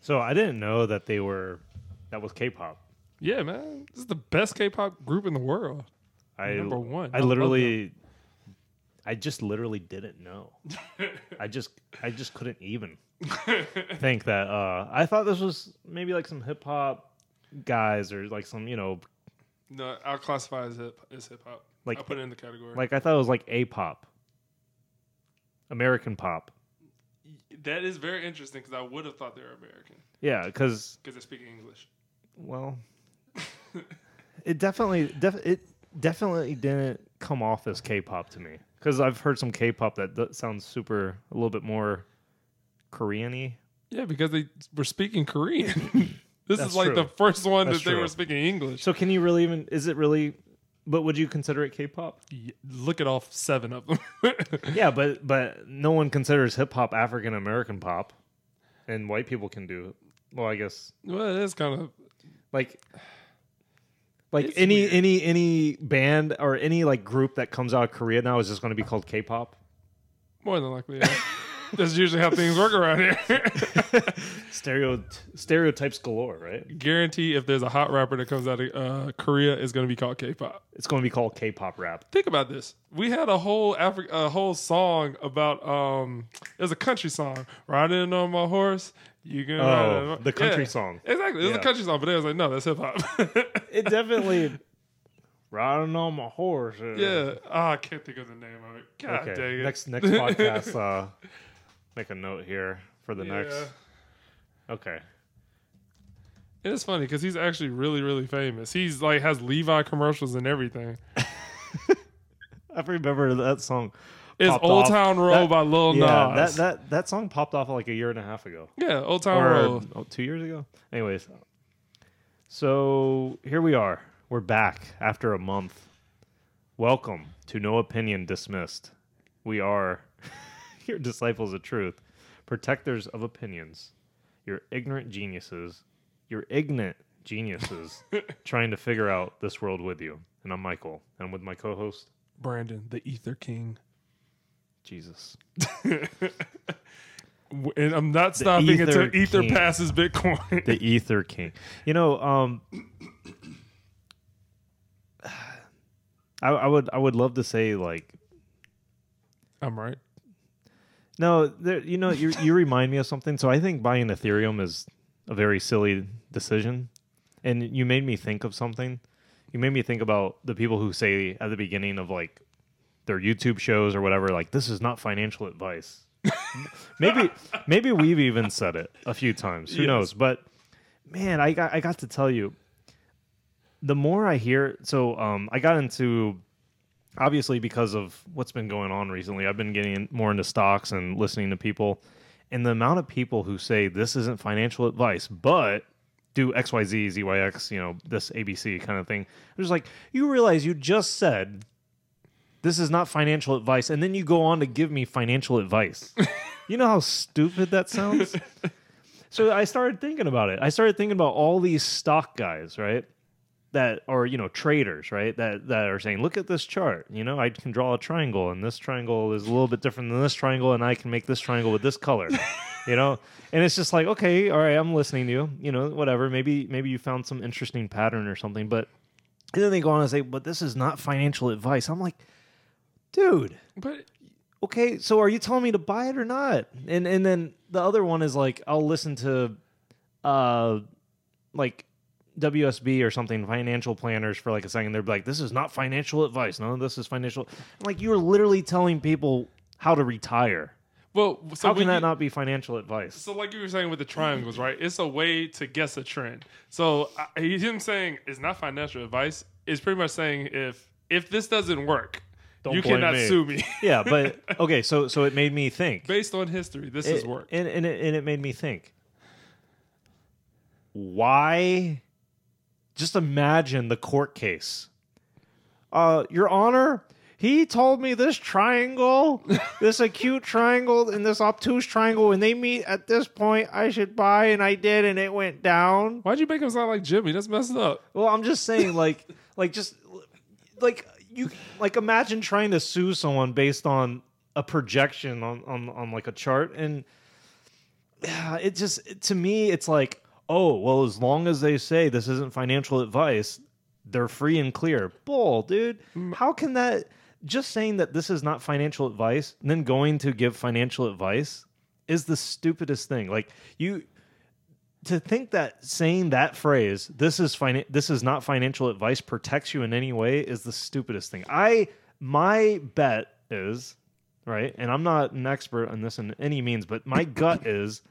So I didn't know that they were that was K-pop. Yeah, man, this is the best K-pop group in the world. I Number one. I I literally I just literally didn't know. I just I just couldn't even think that uh I thought this was maybe like some hip hop guys or like some, you know, No, I'll classify as hip as hip hop. Like- I'll put it in the category. like I thought it was like A-pop. American pop. That is very interesting because I would have thought they were American Yeah, cuz because they're speaking English. well it definitely def- it definitely didn't come off as K-pop to me cuz I've heard some K-pop that sounds super a little bit more Korean-y. Yeah, because they were speaking Korean. this That's is like true. the first one That's that they true. were speaking English. So can you really even is it really but would you consider it K-pop? Y- Look at all seven of them. Yeah, but but no one considers hip hop African American pop, and white people can do. It. Well, I guess well, it is kind of like like It's any weird. any any band or any like group that comes out of Korea now is just going to be called K-pop. more than likely. Yeah. That's usually how things work around here. Stereo stereotypes galore, right? Guarantee if there's a hot rapper that comes out of uh, Korea, it's going to be called K-pop. It's going to be called K-pop rap. Think about this. We had a whole Afri- a whole song about um it was a country song. Riding on my horse. You can Oh, the country Yeah, song. Exactly. It was Yeah. a country song, but they was like, no, that's hip hop. It definitely riding on my horse. uh, yeah. Oh, I can't think of the name of it. God Okay. dang it. Next next podcast. Uh, make a note here for the next. Okay. It's funny because he's actually really, really famous. He's like has Levi commercials and everything. I remember that song. It's Old off. Town Road That- by Lil Yeah, that, Nas. that that song popped off like a year and a half ago, yeah, Old Town or Road. oh, two years ago. Anyways, so here we are. We're back after a month. Welcome to No Opinion Dismissed. We are your disciples of truth, protectors of opinions, your ignorant geniuses, your ignorant geniuses, trying to figure out this world with you. And I'm Michael, and I'm with my co-host Brandon, the Ether King. Jesus. And I'm not stopping Ether until Ether King. passes Bitcoin. the Ether King. You know, um, I, I would I would love to say like I'm right. No, there, you know, you you remind me of something. So I think buying Ethereum is a very silly decision, and you made me think of something. You made me think about the people who say at the beginning of like their YouTube shows or whatever, like this is not financial advice. maybe maybe we've even said it a few times. Who Yes. knows? But man, I got I got to tell you, the more I hear, so um, I got into obviously because of what's been going on recently. I've been getting more into stocks and listening to people, and the amount of people who say this isn't financial advice, but do X Y Z Z Y X, you know, this ABC kind of thing. It's like you realize you just said this is not financial advice, and then you go on to give me financial advice. you know how stupid that sounds. so I started thinking about it. I started thinking about all these stock guys, right? That are you know traders, right? That that are saying, look at this chart. You know, I can draw a triangle, and this triangle is a little bit different than this triangle, and I can make this triangle with this color. you know, and it's just like, okay, all right, I'm listening to you. You know, whatever. Maybe maybe you found some interesting pattern or something, but and then they go on and say, but this is not financial advice. I'm like, dude, But okay, so are you telling me to buy it or not? And and then the other one is like I'll listen to uh like WSB or something financial planners for like a second they're like this is not financial advice. No, this is financial. I'm like you're literally telling people how to retire. well, so how can that you- not be financial advice? So, like you were saying with the triangles, right? It's a way to guess a trend. So, uh, him saying it's not financial advice is pretty much saying if if this doesn't work, Don't you cannot me. sue me. yeah, but okay, so so it made me think. Based on history, this it, has worked. And, and, it, and it made me think why just imagine the court case uh your honor he told me this triangle this acute triangle and this obtuse triangle when they meet at this point i should buy and i did and it went down Why'd you make him sound like Jimmy? That's messed up. well i'm just saying like like just like you like imagine trying to sue someone based on a projection on on, on like a chart and yeah, it just to me it's like, oh, well, as long as they say this isn't financial advice, they're free and clear. Bull, dude. Mm. How can that just saying that this is not financial advice and then going to give financial advice is the stupidest thing. Like you to think that saying that phrase, this is finan- this is not financial advice protects you in any way is the stupidest thing. I my bet is, right? And I'm not an expert on this in any means, but my gut is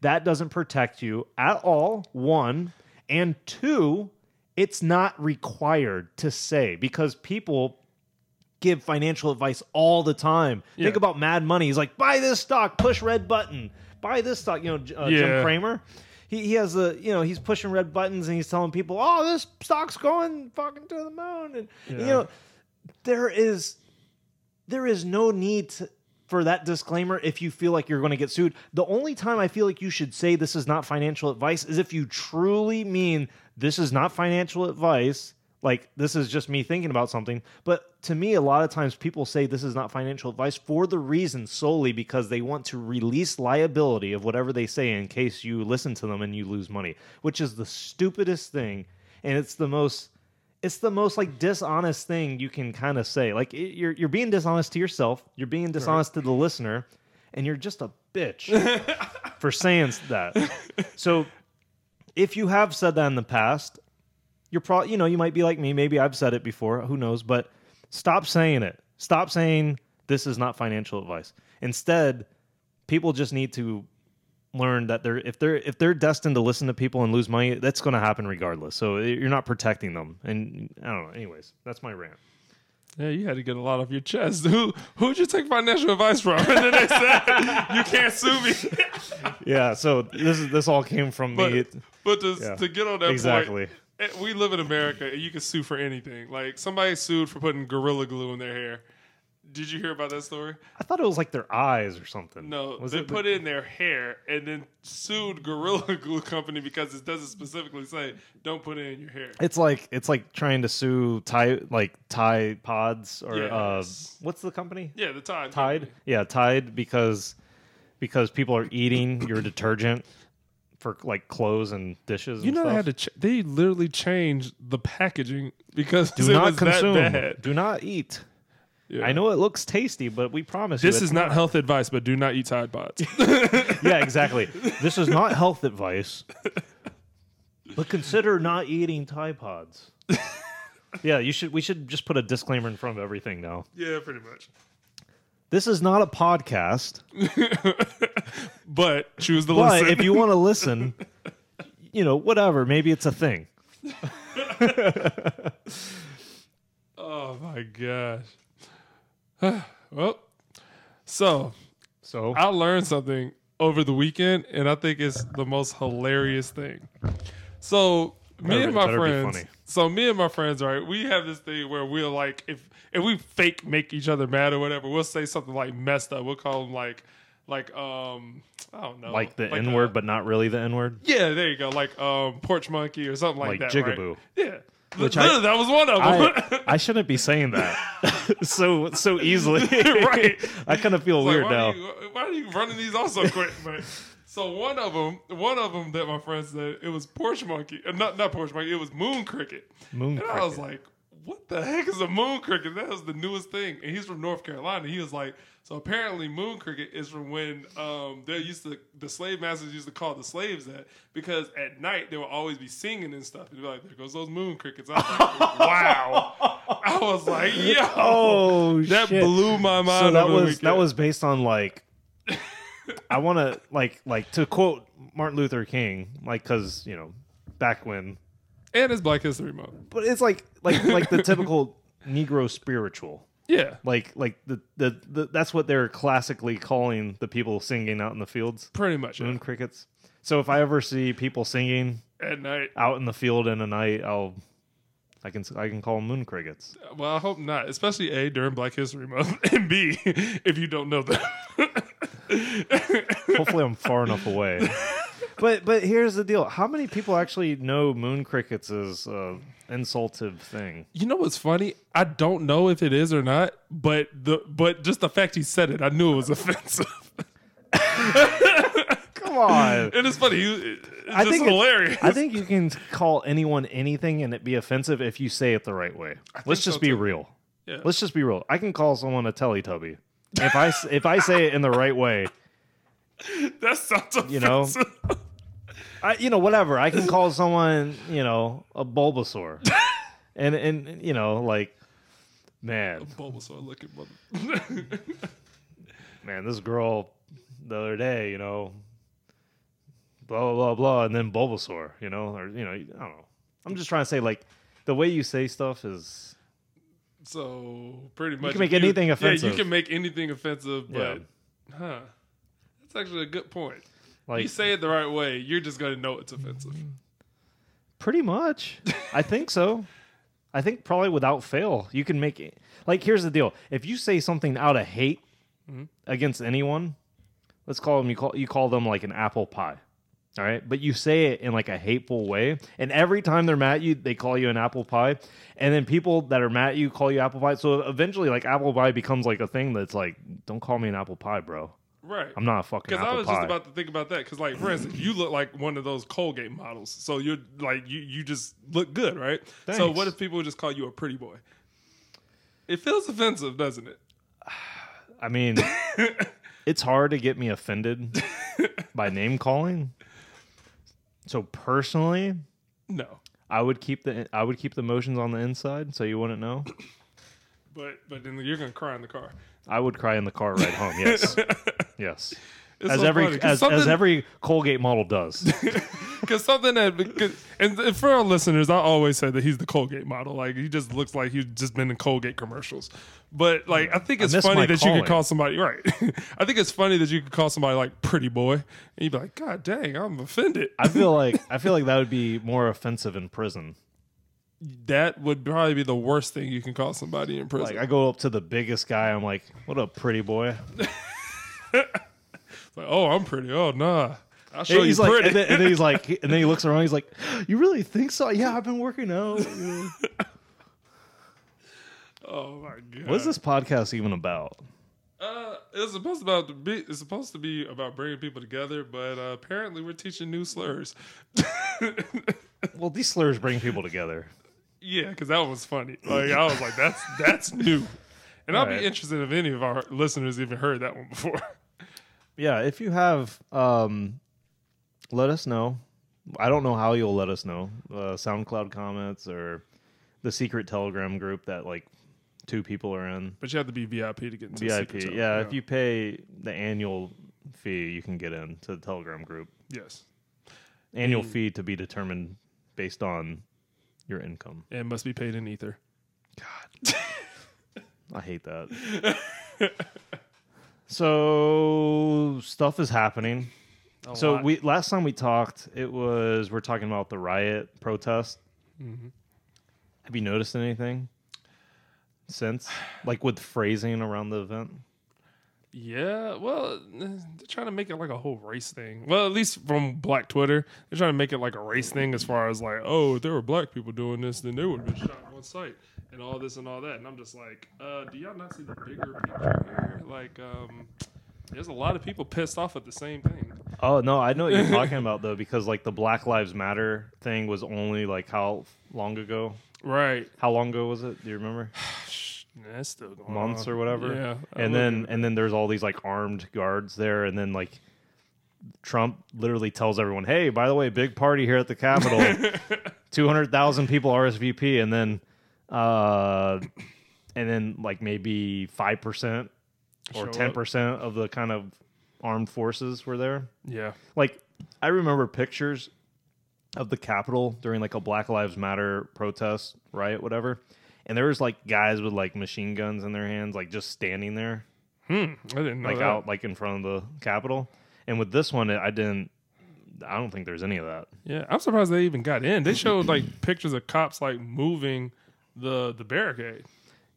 that doesn't protect you at all. One, and two, it's not required to say because people give financial advice all the time. Think about Mad Money. He's like, buy this stock, push red button, buy this stock. You know, uh, Yeah. Jim Cramer. He, he has a you know he's pushing red buttons and he's telling people, oh, this stock's going fucking to the moon, and you know there is there is no need to, for that disclaimer if you feel like you're going to get sued. The only time I feel like you should say this is not financial advice is if you truly mean this is not financial advice. Like this is just me thinking about something. But to me, a lot of times people say this is not financial advice for the reason solely because they want to release liability of whatever they say in case you listen to them and you lose money, which is the stupidest thing. And it's the most it's the most like dishonest thing you can kind of say. Like it, you're you're being dishonest to yourself, you're being dishonest to the listener, and you're just a bitch for saying that. So if you have said that in the past, you're probably you know you might be like me. Maybe I've said it before. Who knows? But stop saying it. Stop saying this is not financial advice. Instead, people just need to learn that they're if they're if they're destined to listen to people and lose money, that's going to happen regardless. So you're not protecting them. And I don't know. Anyways, that's my rant. Yeah, you had to get a lot off your chest. Who who'd you take financial advice from? And then they said you can't sue me. Yeah. So this is this all came from But me. but to, Yeah. to get on that Exactly. point, eh, we live in America and you can sue for anything. Like somebody sued for putting gorilla glue in their hair. Did you hear about that story? I thought it was like their eyes or something. No, Was they it put it in their hair and then sued Gorilla Glue Company because it doesn't specifically say don't put it in your hair. It's like it's like trying to sue Tide like Tide Pods or uh, what's the company? Yeah, the Tide. Tide. Company. Yeah, Tide because because people are eating your detergent for like clothes and dishes. You and know they had to. Ch- they literally changed the packaging because do not consume. Do not eat. Yeah. I know it looks tasty, but we promise you This it's is not health advice, but do not eat Tide Pods. yeah, exactly. This is not health advice, but consider not eating Tide Pods. yeah, you should. We should just put a disclaimer in front of everything now. yeah, pretty much. This is not a podcast, But choose the but listen. if you want to listen, you know, whatever. Maybe it's a thing. oh my gosh. well, so So I learned something over the weekend, and I think it's the most hilarious thing. So me and my friends, so me and my friends, right? We have this thing where we're like if if we fake make each other mad or whatever, we'll say something like messed up. We'll call them like like um I don't know, like the N word, but not really the N word. yeah, there you go, like um porch monkey or something like, Like that. right? jigaboo. Yeah, Which I- that was one of them. I, I shouldn't be saying that so so easily. Right. I kind of feel Like, weird why now. Are you, why are you running these off so quick? But so one of them, one of them that my friend said it was porch monkey, uh, not not porch monkey, it was moon cricket. Moon and I was like, what the heck is a moon cricket? That was the newest thing. And he's from North Carolina. He was like, so apparently moon cricket is from when um they used to the slave masters used to call the slaves that because at night they would always be singing and stuff. And be like, there goes those moon crickets. I was like, wow. I was like, yo. Oh, That shit. blew my mind. so that was that was based on like I want to like like to quote Martin Luther King like because you know back when and it's Black History Month. but it's like like like the typical Negro spiritual Yeah, like like the, the the that's what they're classically calling the people singing out in the fields pretty much. yeah. moon crickets. So if I ever see people singing At night. out in the field in the night, I'll I can I can call them moon crickets. Uh, well, I hope not. Especially A, during Black History Month. And B, if you don't know that. Hopefully, I'm far enough away. But but here's the deal: how many people actually know moon crickets is a insultive thing? you know what's funny? I don't know if it is or not, but the but just the fact he said it, I knew it was offensive. Come on. And it's funny. It's I think hilarious. I think you can call anyone anything and it be offensive if you say it the right way. Let's just so, be too. real. Yeah. Let's just be real. I can call someone a Teletubby if I s- if I say it in the right way. that sounds offensive. You know? Offensive. I, you know, whatever. I can call someone, you know, a Bulbasaur, and and you know, like, man, Bulbasaur looking mother. man, this girl the other day, you know, blah blah blah blah, and then Bulbasaur, you know, or you know, I don't know. I'm just trying to say, like, the way you say stuff is so pretty much You can make if anything Yeah, offensive. you can make anything offensive, but Yeah. huh? That's actually a good point. Like you say it the right way, you're just gonna know it's offensive. Pretty much. I think so. I think probably without fail, you can make it. Like, here's the deal: if you say something out of hate Mm-hmm. against anyone, let's call them you call you call them like an apple pie, all right? But you say it in like a hateful way, and every time they're mad at you, they call you an apple pie, and then people that are mad at you call you apple pie. So eventually, like apple pie becomes like a thing that's like, don't call me an apple pie, bro. Right. I'm not a fucking Because I was pie. just about to think about that. Because, like, for instance, you look like one of those Colgate models. So you're like, you you just look good, right? So what if people just call you a pretty boy? It feels offensive, doesn't it? I mean, it's hard to get me offended by name calling. So personally, No. I would keep the I would keep the motions on the inside, so you wouldn't know. But but then you're gonna cry in the car. I would cry in the car ride home. Yes, yes. It's as so every as, as every Colgate model does. Because something that, and for our listeners, I always say that he's the Colgate model. Like he just looks like he's just been in Colgate commercials. But like I think it's miss funny that you could call somebody right. I think it's funny that you could call somebody like pretty boy, and you'd be like, God dang, I'm offended. I feel like I feel like that would be more offensive in prison. that would probably be the worst thing you can call somebody in prison. Like I go up to the biggest guy, I'm like, "What up, pretty boy?" Like, oh, I'm pretty. Oh, nah. I'll show And you he's like, pretty. and then, and then he's like, and then he looks around. He's like, "You really think so? Yeah, I've been working out." oh my god. What is this podcast even about? Uh, it's supposed about to be. It's supposed to be about bringing people together, but uh, apparently we're teaching new slurs. Well, these slurs bring people together. yeah, because that was funny. Like I was like, that's that's new. And I'll Right. be interested if any of our listeners even heard that one before. Yeah, if you have, um, let us know. I don't know how you'll let us know. Uh, SoundCloud comments or the secret Telegram group that like two people are in. But you have to be VIP to get into the VIP. secret Yeah, channel. if you pay the annual fee, you can get in to the Telegram group. yes, Annual Mm. fee to be determined based on your income. and it must be paid in ether. I hate that. so stuff is happening. A so lot. we last time we talked, it was we're talking about the riot protest. Mm-hmm. Have you noticed anything since, like with phrasing around the event? Yeah, well, they're trying to make it like a whole race thing. Well, at least from Black Twitter, they're trying to make it like a race thing as far as like, oh, if there were black people doing this, then they would have been shot on site and all this and all that. And I'm just like, uh, do y'all not see the bigger picture here? Like, um, there's a lot of people pissed off at the same thing. Oh no, I know what you're talking about though, because like the Black Lives Matter thing was only like how long ago? Right. How long ago was it? Do you remember? That's still going Months on. or whatever. Yeah. I and then at- and then there's all these like armed guards there, and then like Trump literally tells everyone, "Hey, by the way, big party here at the Capitol, two hundred thousand people RSVP," and then uh, and then like maybe five percent or ten percent of the kind of armed forces were there. yeah. Like I remember pictures of the Capitol during like a Black Lives Matter protest, riot, whatever. And there was like guys with like machine guns in their hands, like just standing there, Hmm. I didn't know like that. out like in front of the Capitol. And with this one, I didn't. I don't think there's any of that. Yeah, I'm surprised they even got in. They showed like pictures of cops like moving the the barricade.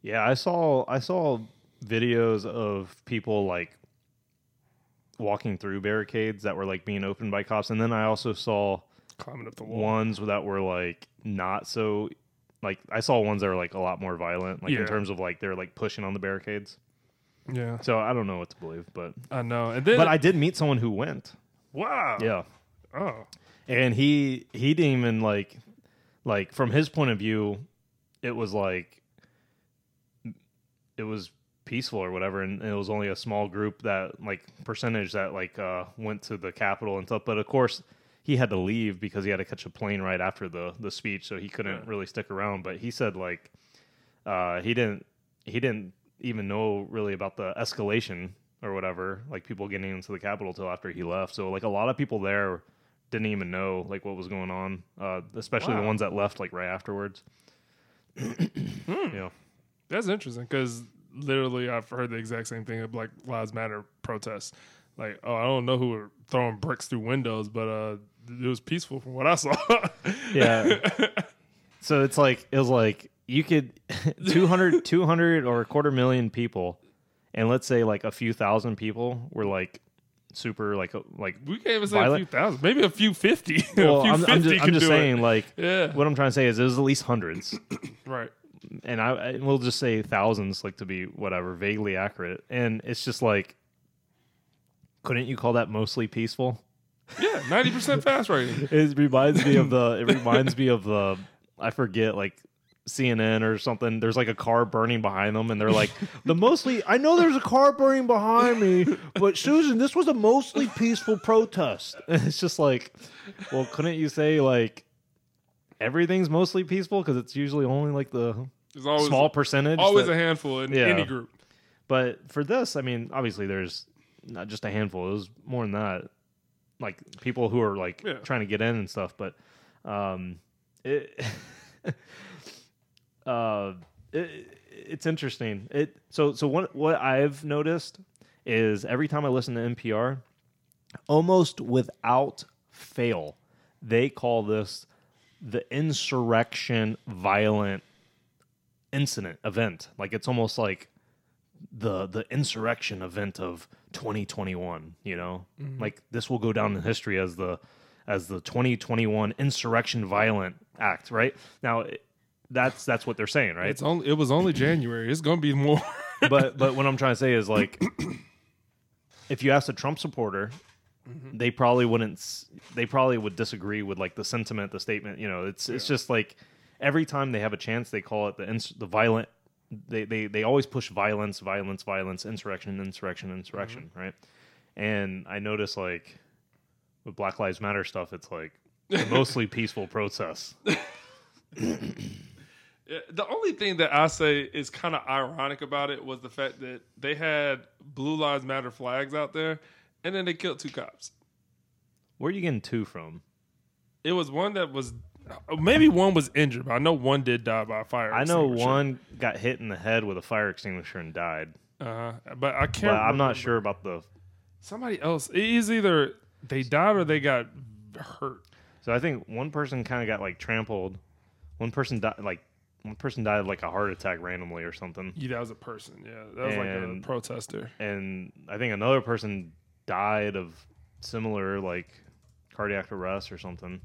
Yeah, I saw I saw videos of people like walking through barricades that were like being opened by cops, and then I also saw climbing up the wall. ones that were like not so like I saw ones that were like a lot more violent, like Yeah. in terms of like they're like pushing on the barricades. Yeah, So I don't know what to believe, but I know. And then but I did meet someone who went. Wow. Yeah. Oh. and he he didn't even like like from his point of view it was like it was peaceful or whatever and it was only a small group that like percentage that like uh went to the capitol and stuff but of course he had to leave because he had to catch a plane right after the the speech so he couldn't Yeah. really stick around but he said like uh he didn't he didn't even know really about the escalation or whatever like people getting into the capitol till after he left so like a lot of people there didn't even know like what was going on, uh, especially the ones that left like right afterwards. Yeah, That's interesting because literally I've heard the exact same thing of Black Lives Matter protests. Like, oh, I don't know who were throwing bricks through windows, but uh, it was peaceful from what I saw. yeah. so it's like it was like you could 200, 200 or a quarter million people, and let's say like a few thousand people were like super like uh, like. we can't even say a few thousand, maybe a few fifty. Well, a few I'm, 50 I'm just, I'm just saying It. like Yeah. what I'm trying to say is it was at least hundreds. Right. and I, I we'll just say thousands, like to be whatever vaguely accurate. And it's just like, couldn't you call that mostly peaceful? Yeah. Ninety percent fast rating. It reminds me of the. It reminds me of the. I forget like CNN or something. There's like a car burning behind them, and they're like the mostly. I know there's a car burning behind me, but Susan, this was a mostly peaceful protest. And it's just like, well, couldn't you say like everything's mostly peaceful because it's usually only like the always small percentage. always that- a handful in Yeah. any group. But for this, I mean, obviously there's not just a handful. It was more than that. Like people who are like Yeah. trying to get in and stuff. But um, it, uh, it, it's interesting. It so so what what I've noticed is every time I listen to NPR, almost without fail, they call this the insurrection violent incident event. Like it's almost like the the insurrection event of 2021 you know like this will go down in history as the as the 2021 insurrection violent act right now it, that's that's what they're saying right? It's only it was only January. It's gonna be more. but but what i'm trying to say is like if you ask a trump supporter mm-hmm. they probably wouldn't they probably would disagree with like the sentiment the statement you know? It's it's just like every time they have a chance they call it the ins- the violent they, they they always push violence violence violence insurrection insurrection insurrection mm-hmm. right? And i notice like with black lives matter stuff it's like mostly peaceful protests Yeah, The only thing that I say is kind of ironic about it was the fact that they had Blue Lives Matter flags out there, and then they killed two cops. where are you getting two from It was one that was maybe one was injured, but I know one did die by a fire. i know one got hit in the head with a fire extinguisher and died uh, but I can't. but i'm not sure about the Somebody else. It is either they died or they got hurt. So I think one person kind of got like trampled. One person died like one person died of like a heart attack randomly or something, Yeah, that was a person. Yeah, that was like a protester. and I think another person died of similar like cardiac arrest or something.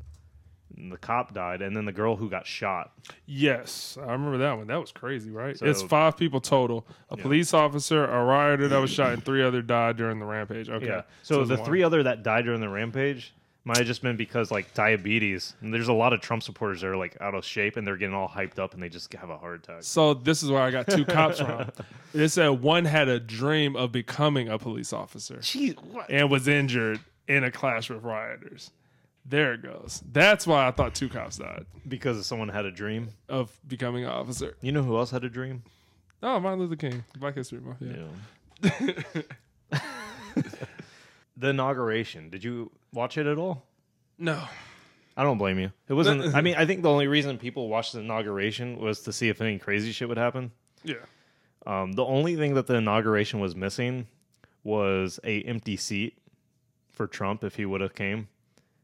And the cop died, and then the girl who got shot. Yes, I remember that one. That was crazy, right? So- it's five people total: a Yeah. police officer, a rioter that was shot, and three other died during the rampage. Okay, Yeah. So, it's the three other that died during the rampage might have just been because like diabetes. And there's a lot of Trump supporters that are like out of shape and they're getting all hyped up and they just have a heart attack. So this is where I got two cops from. They said one had a dream of becoming a police officer Jeez, what? and was injured in a clash with rioters. There it goes. That's why I thought two cops died Because someone had a dream. of becoming an officer. You know who else had a dream? Oh, Martin Luther King, Black History Month. Yeah. The inauguration. Did you watch it at all? No. I don't blame you. It wasn't. I mean, I think the only reason people watched the inauguration was to see if any crazy shit would happen. Yeah. Um, the only thing that the inauguration was missing was a empty seat for Trump if he would have came.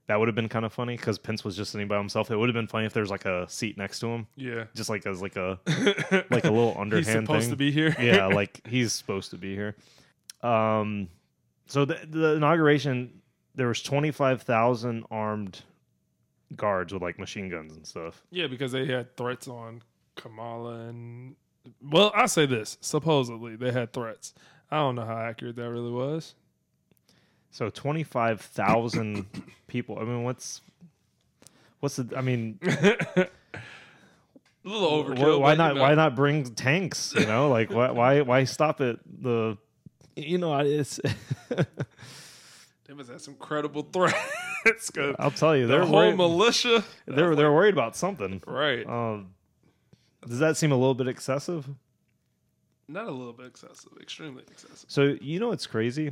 That would have been kind of funny because Pence was just sitting by himself. It would have been funny if there was like a seat next to him, Yeah. just like as like a like a little underhand He's supposed thing. to be here. yeah, like he's supposed to be here. Um, so the, the inauguration, there was twenty five thousand armed guards with like machine guns and stuff. Yeah, because they had threats on Kamala and well, I say this. Supposedly they had threats. I don't know how accurate that really was. So twenty five thousand people. I mean, what's what's the? I mean, A little overkill. why but, not? Why not bring tanks? You know, like why why why stop at the? You know, I- it's. Must have some credible threats. I'll tell you, the they're whole worried, militia. they're they're worried about something. Right. Um, does that seem a little bit excessive? Not a little bit excessive. Extremely excessive. So you know it's crazy?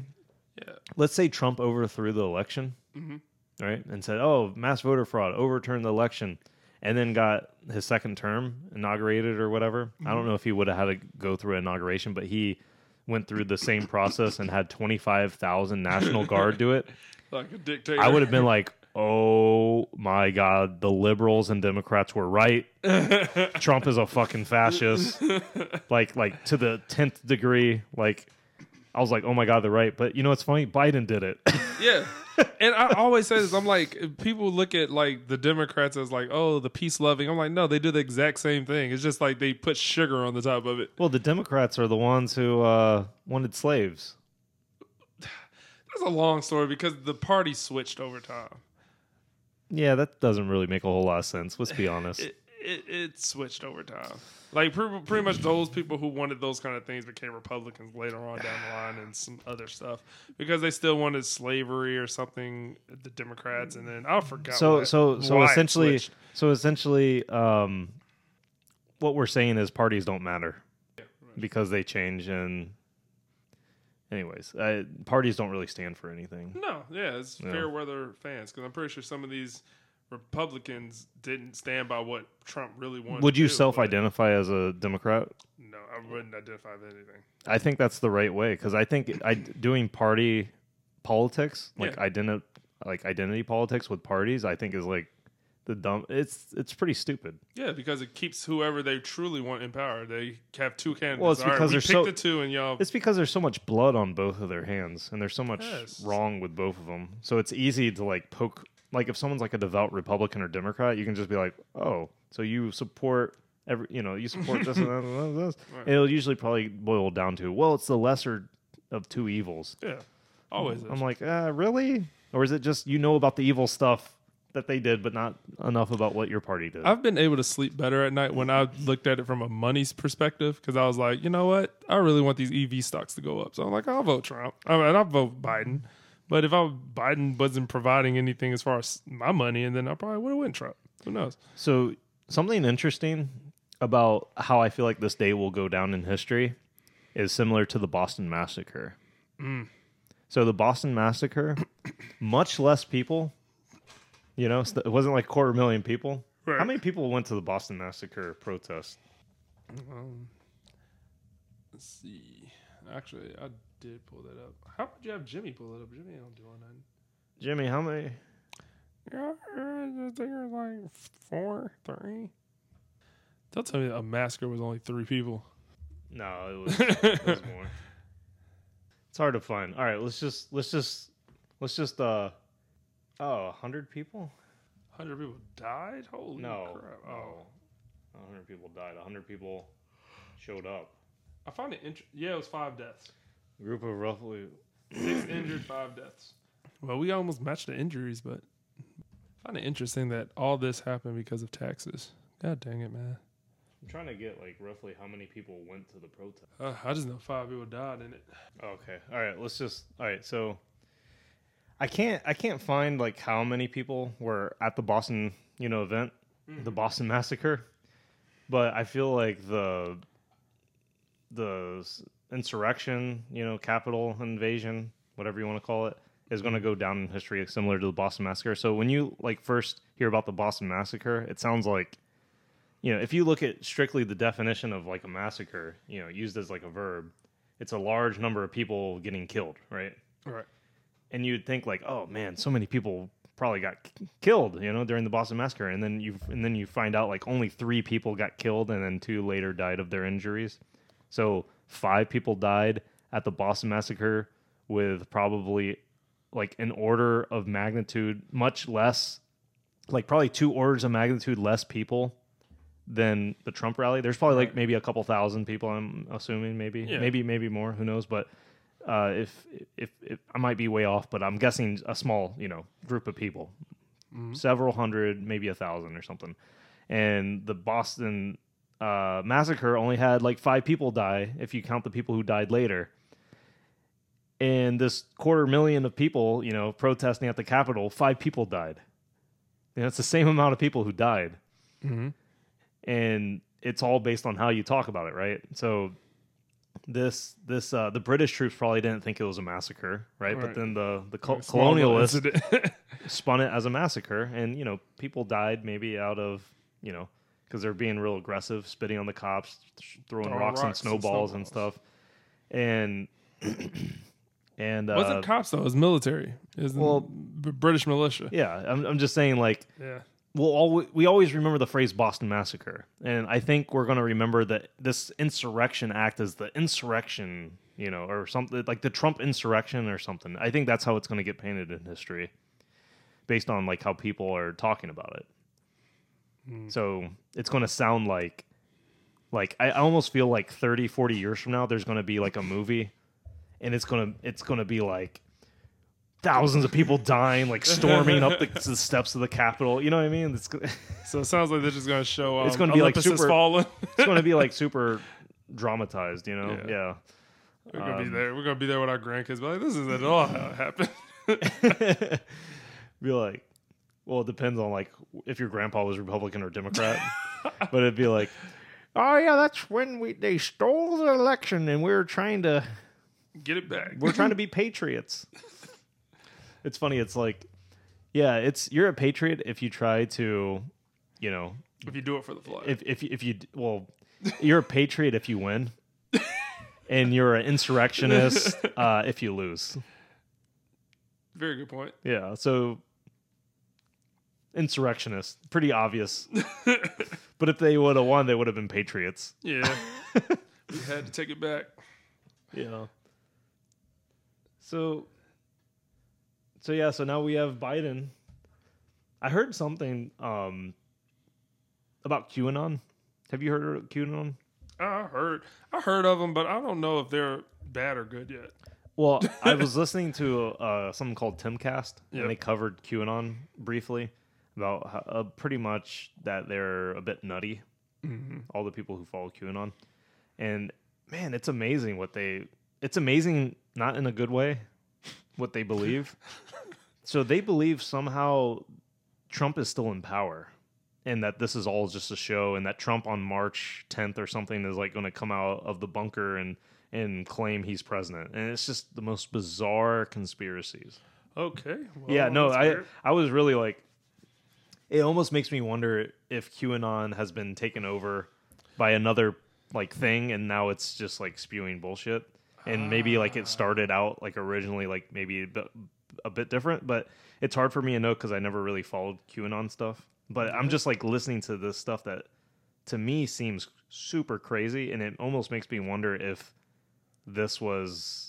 Yeah. Let's say Trump overthrew the election, Mhm. right, and said, "Oh, mass voter fraud, overturned the election," and then got his second term inaugurated or whatever. I don't know if he would have had to go through an inauguration, but he went through the same process and had twenty five thousand National Guard do it. Like a dictator. I would have been like, "Oh my god, the liberals and Democrats were right. Trump is a fucking fascist." like like to the 10th degree like I was like, "Oh my god, they're right." But you know what's funny? Biden did it. Yeah. And I always say this. I'm like, people look at like the Democrats as like, oh, the peace loving. I'm like, no, they do the exact same thing. It's just like they put sugar on the top of it. well, the Democrats are the ones who uh, wanted slaves. That's a long story because the party switched over time. Yeah, that doesn't really make a whole lot of sense. Let's be honest. It, it, it switched over time. Like pretty, pretty much those people who wanted those kind of things became Republicans later on down the line and some other stuff because they still wanted slavery or something. The Democrats and then I forgot. so so so essentially so essentially um, what we're saying is parties don't matter because they change and anyways, uh, parties don't really stand for anything. No, yeah, it's Yeah. fair weather fans because I'm pretty sure some of these Republicans didn't stand by what Trump really wanted. Would you do, self-identify as a Democrat? No, I wouldn't identify with anything. I think that's the right way because I think I doing party politics like Yeah. identi- like identity politics with parties I think is like the dumb it's it's pretty stupid. Yeah, because it keeps whoever they truly want in power. They have two candidates. Well, it's right, because we they're so- the two, and y'all. It's because there's so much blood on both of their hands and there's so much Yes. wrong with both of them. So it's easy to like poke like if someone's like a devout Republican or Democrat, you can just be like, "Oh, so you support every you know, you support this and that and this." Right. And it'll usually probably boil down to, "Well, it's the lesser of two evils." yeah, always. I'm is. like, uh, really? Or is it just you know about the evil stuff that they did, but not enough about what your party did? I've been able to sleep better at night when I looked at it from a money's perspective because I was like, you know what? I really want these EV stocks to go up. So I'm like, I'll vote Trump. I mean, I'll vote Biden. But if I Biden wasn't providing anything as far as my money, and then I probably would have went Trump. Who knows? so something interesting about how I feel like this day will go down in history is similar to the Boston Massacre. Mm. So the Boston Massacre, much less people. You know, it wasn't like a quarter million people. Right. How many people went to the Boston Massacre protest? Um, let's see. Actually, I did pull that up. How would you have Jimmy pull it up? Jimmy don't do nothing. Jimmy, how many? Yeah, I think it was like four, three. Don't tell me a massacre was only three people. No, it was, it was more. It's hard to find. All right, let's just let's just let's just uh oh, a hundred people? Hundred people died. Holy No, crap! no, Oh, a hundred people died. A hundred people showed up. I find it interesting. Yeah, it was five deaths. A group of roughly. Six injured, five deaths. Well, we almost matched the injuries, but I find it interesting that all this happened because of taxes. God dang it, man. I'm trying to get like roughly how many people went to the protest. Uh, I just know five people died in it. Okay. All right. Let's just. All right. So, I can't. I can't find like how many people were at the Boston, you know, event, the Boston massacre, but I feel like the the s- insurrection, you know, Capitol invasion, whatever you want to call it, is going to mm-hmm. go down in history similar to the Boston massacre. So when you like first hear about the Boston massacre, it sounds like you know, if you look at strictly the definition of like a massacre, you know, used as like a verb, it's a large number of people getting killed, right? Right. And you'd think like, oh man, so many people probably got k- killed, you know, during the Boston massacre, and then you and then you find out like only three people got killed, and then two later died of their injuries. So five people died at the Boston massacre, with probably like an order of magnitude much less, like probably two orders of magnitude less people than the Trump rally. There's probably like maybe a couple thousand people. I'm assuming maybe, Yeah. maybe, maybe more. Who knows? But Uh, if, if if I might be way off, but I'm guessing a small you know group of people, several hundred, maybe a thousand or something. And the Boston uh, massacre only had like five people die if you count the people who died later. And this quarter million of people, you know, protesting at the Capitol, five people died. And it's the same amount of people who died. And it's all based on how you talk about it, right? So this this uh, the British troops probably didn't think it was a massacre, right? But then the the col- colonialists spun it as a massacre, and you know people died maybe out of you know because they're being real aggressive, spitting on the cops, throwing, Throwing rocks, and rocks and snowballs and snowballs. stuff, and and uh, wasn't cops though. It was military. It was well- B- British militia. yeah, I'm I'm just saying like Yeah. we'll always, we always remember the phrase Boston Massacre, and I think we're going to remember that this insurrection act is the insurrection, you know, or something like the Trump insurrection or something. I think that's how it's going to get painted in history, based on like how people are talking about it. So it's going to sound like, like I almost feel like 30, 40 years from now, there's going to be like a movie, and it's gonna it's going to be like thousands of people dying, like storming up the, the steps of the Capitol. You know what I mean? It's So it sounds like they're just going to show. Um, It's gonna be like Olympus super- fallen. it's going to be like super dramatized. You know? Yeah. Yeah. We're gonna Um, be there. We're gonna be there with our grandkids. Be like, this isn't at all how it happened. be like, well, it depends on like if your grandpa was Republican or Democrat, but it'd be like, oh yeah, that's when we they stole the election and we were trying to Get it back. we're trying to be patriots. It's funny. It's like, yeah, it's you're a patriot if you try to, you know, if you do it for the flag. if if if you well, you're a patriot if you win, and you're an insurrectionist uh, if you lose. Very good point. Yeah, so insurrectionist, pretty obvious. but if they would have won, they would have been patriots. Yeah. we had to take it back. Yeah. So. So yeah, so now we have Biden. I heard something um, about QAnon. Have you heard of QAnon? I heard, I heard of them, but I don't know if they're bad or good yet. Well, I was listening to uh, something called Timcast, Yep. and they covered QAnon briefly about how, uh, pretty much that they're a bit nutty. All the people who follow QAnon, and man, it's amazing what they. It's amazing, not in a good way, what they believe. so they believe somehow Trump is still in power. And that this is all just a show, and that Trump on March 10th or something is like going to come out of the bunker and and claim he's president. And it's just the most bizarre conspiracies. Okay. well, yeah, no, I. I was really like it almost makes me wonder if QAnon has been taken over by another like thing and now it's just like spewing bullshit. And maybe like it started out like originally like maybe a bit, a bit different, but it's hard for me to know cuz I never really followed QAnon stuff. But I'm just like listening to this stuff that to me seems super crazy and it almost makes me wonder if this was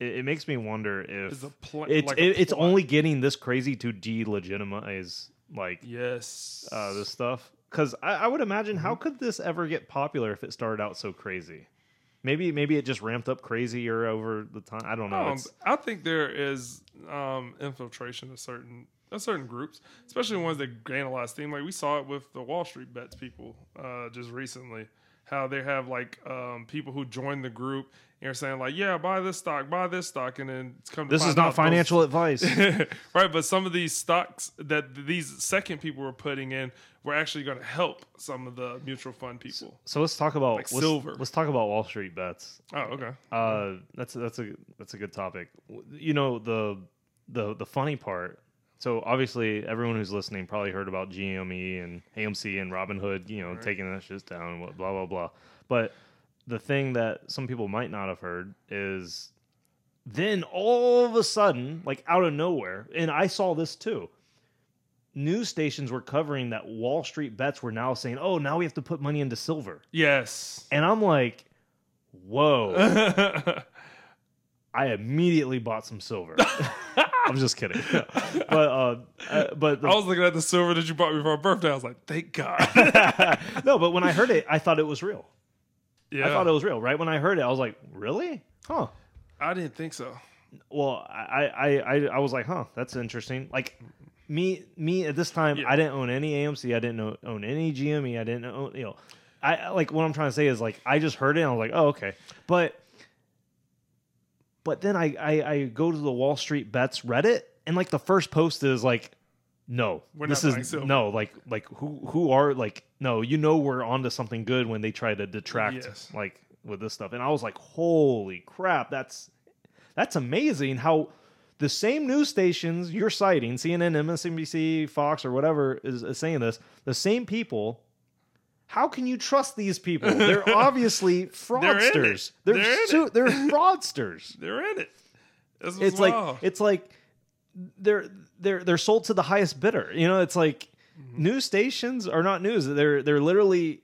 it, it makes me wonder if pla- it's like it, it's only getting this crazy to delegitimize like yes. uh, this stuff because I, I would imagine how Mm-hmm. could this ever get popular if it started out so crazy maybe maybe it just ramped up crazier over the time i don't know Um, I think there is um, infiltration of certain of certain groups, especially ones that gain a lot of steam. Like we saw it with the Wall Street bets people uh, just recently. How they have like um, people who join the group and are saying like, "Yeah, buy this stock, buy this stock," and then it's come. To this is not out those- financial advice right, but some of these stocks that these second people were putting in were actually going to help some of the mutual fund people. so let's talk about Like let's, silver. let's talk about wall street bets Oh, okay. Uh, that's that's a that's a good topic. You know the the the funny part. So obviously, everyone who's listening probably heard about GME and AMC and Robinhood. You know, taking that shit down and what blah blah blah. But the thing that some people might not have heard is then all of a sudden, like out of nowhere, and I saw this too. News stations were covering that Wall Street bets were now saying, "Oh, now we have to put money into silver," Yes. and I'm like, "Whoa!" I immediately bought some silver. I'm just kidding, but uh, uh, but the, I was looking at the silver that you bought me for my birthday. I was like, thank God. no, but when I heard it, I thought it was real. yeah. I thought it was real. Right when I heard it, I was like, really? Huh? I didn't think so. Well, I, I, I, I was like, huh, that's interesting. Like me, me at this time, Yeah. I didn't own any AMC. I didn't know, own any GME. I didn't own, you know, I I- like what I'm trying to say is like I just heard it and I was like, oh okay, but but then I, I I go to the Wall Street Bets Reddit and like the first post is like, no, We're this is silver. no like like who who are like no, you know we're onto something good when they try to detract Yes. like with this stuff, and I was like, holy crap, that's that's amazing how the same news stations you're citing, CNN, MSNBC, Fox, or whatever is, is saying this, the same people. How can you trust these people? They're obviously fraudsters. They're They're it. they're fraudsters. They're in it. This it's like wild. it's like they're they're they're sold to the highest bidder. You know, it's like Mm-hmm. news stations are not news. They're they're literally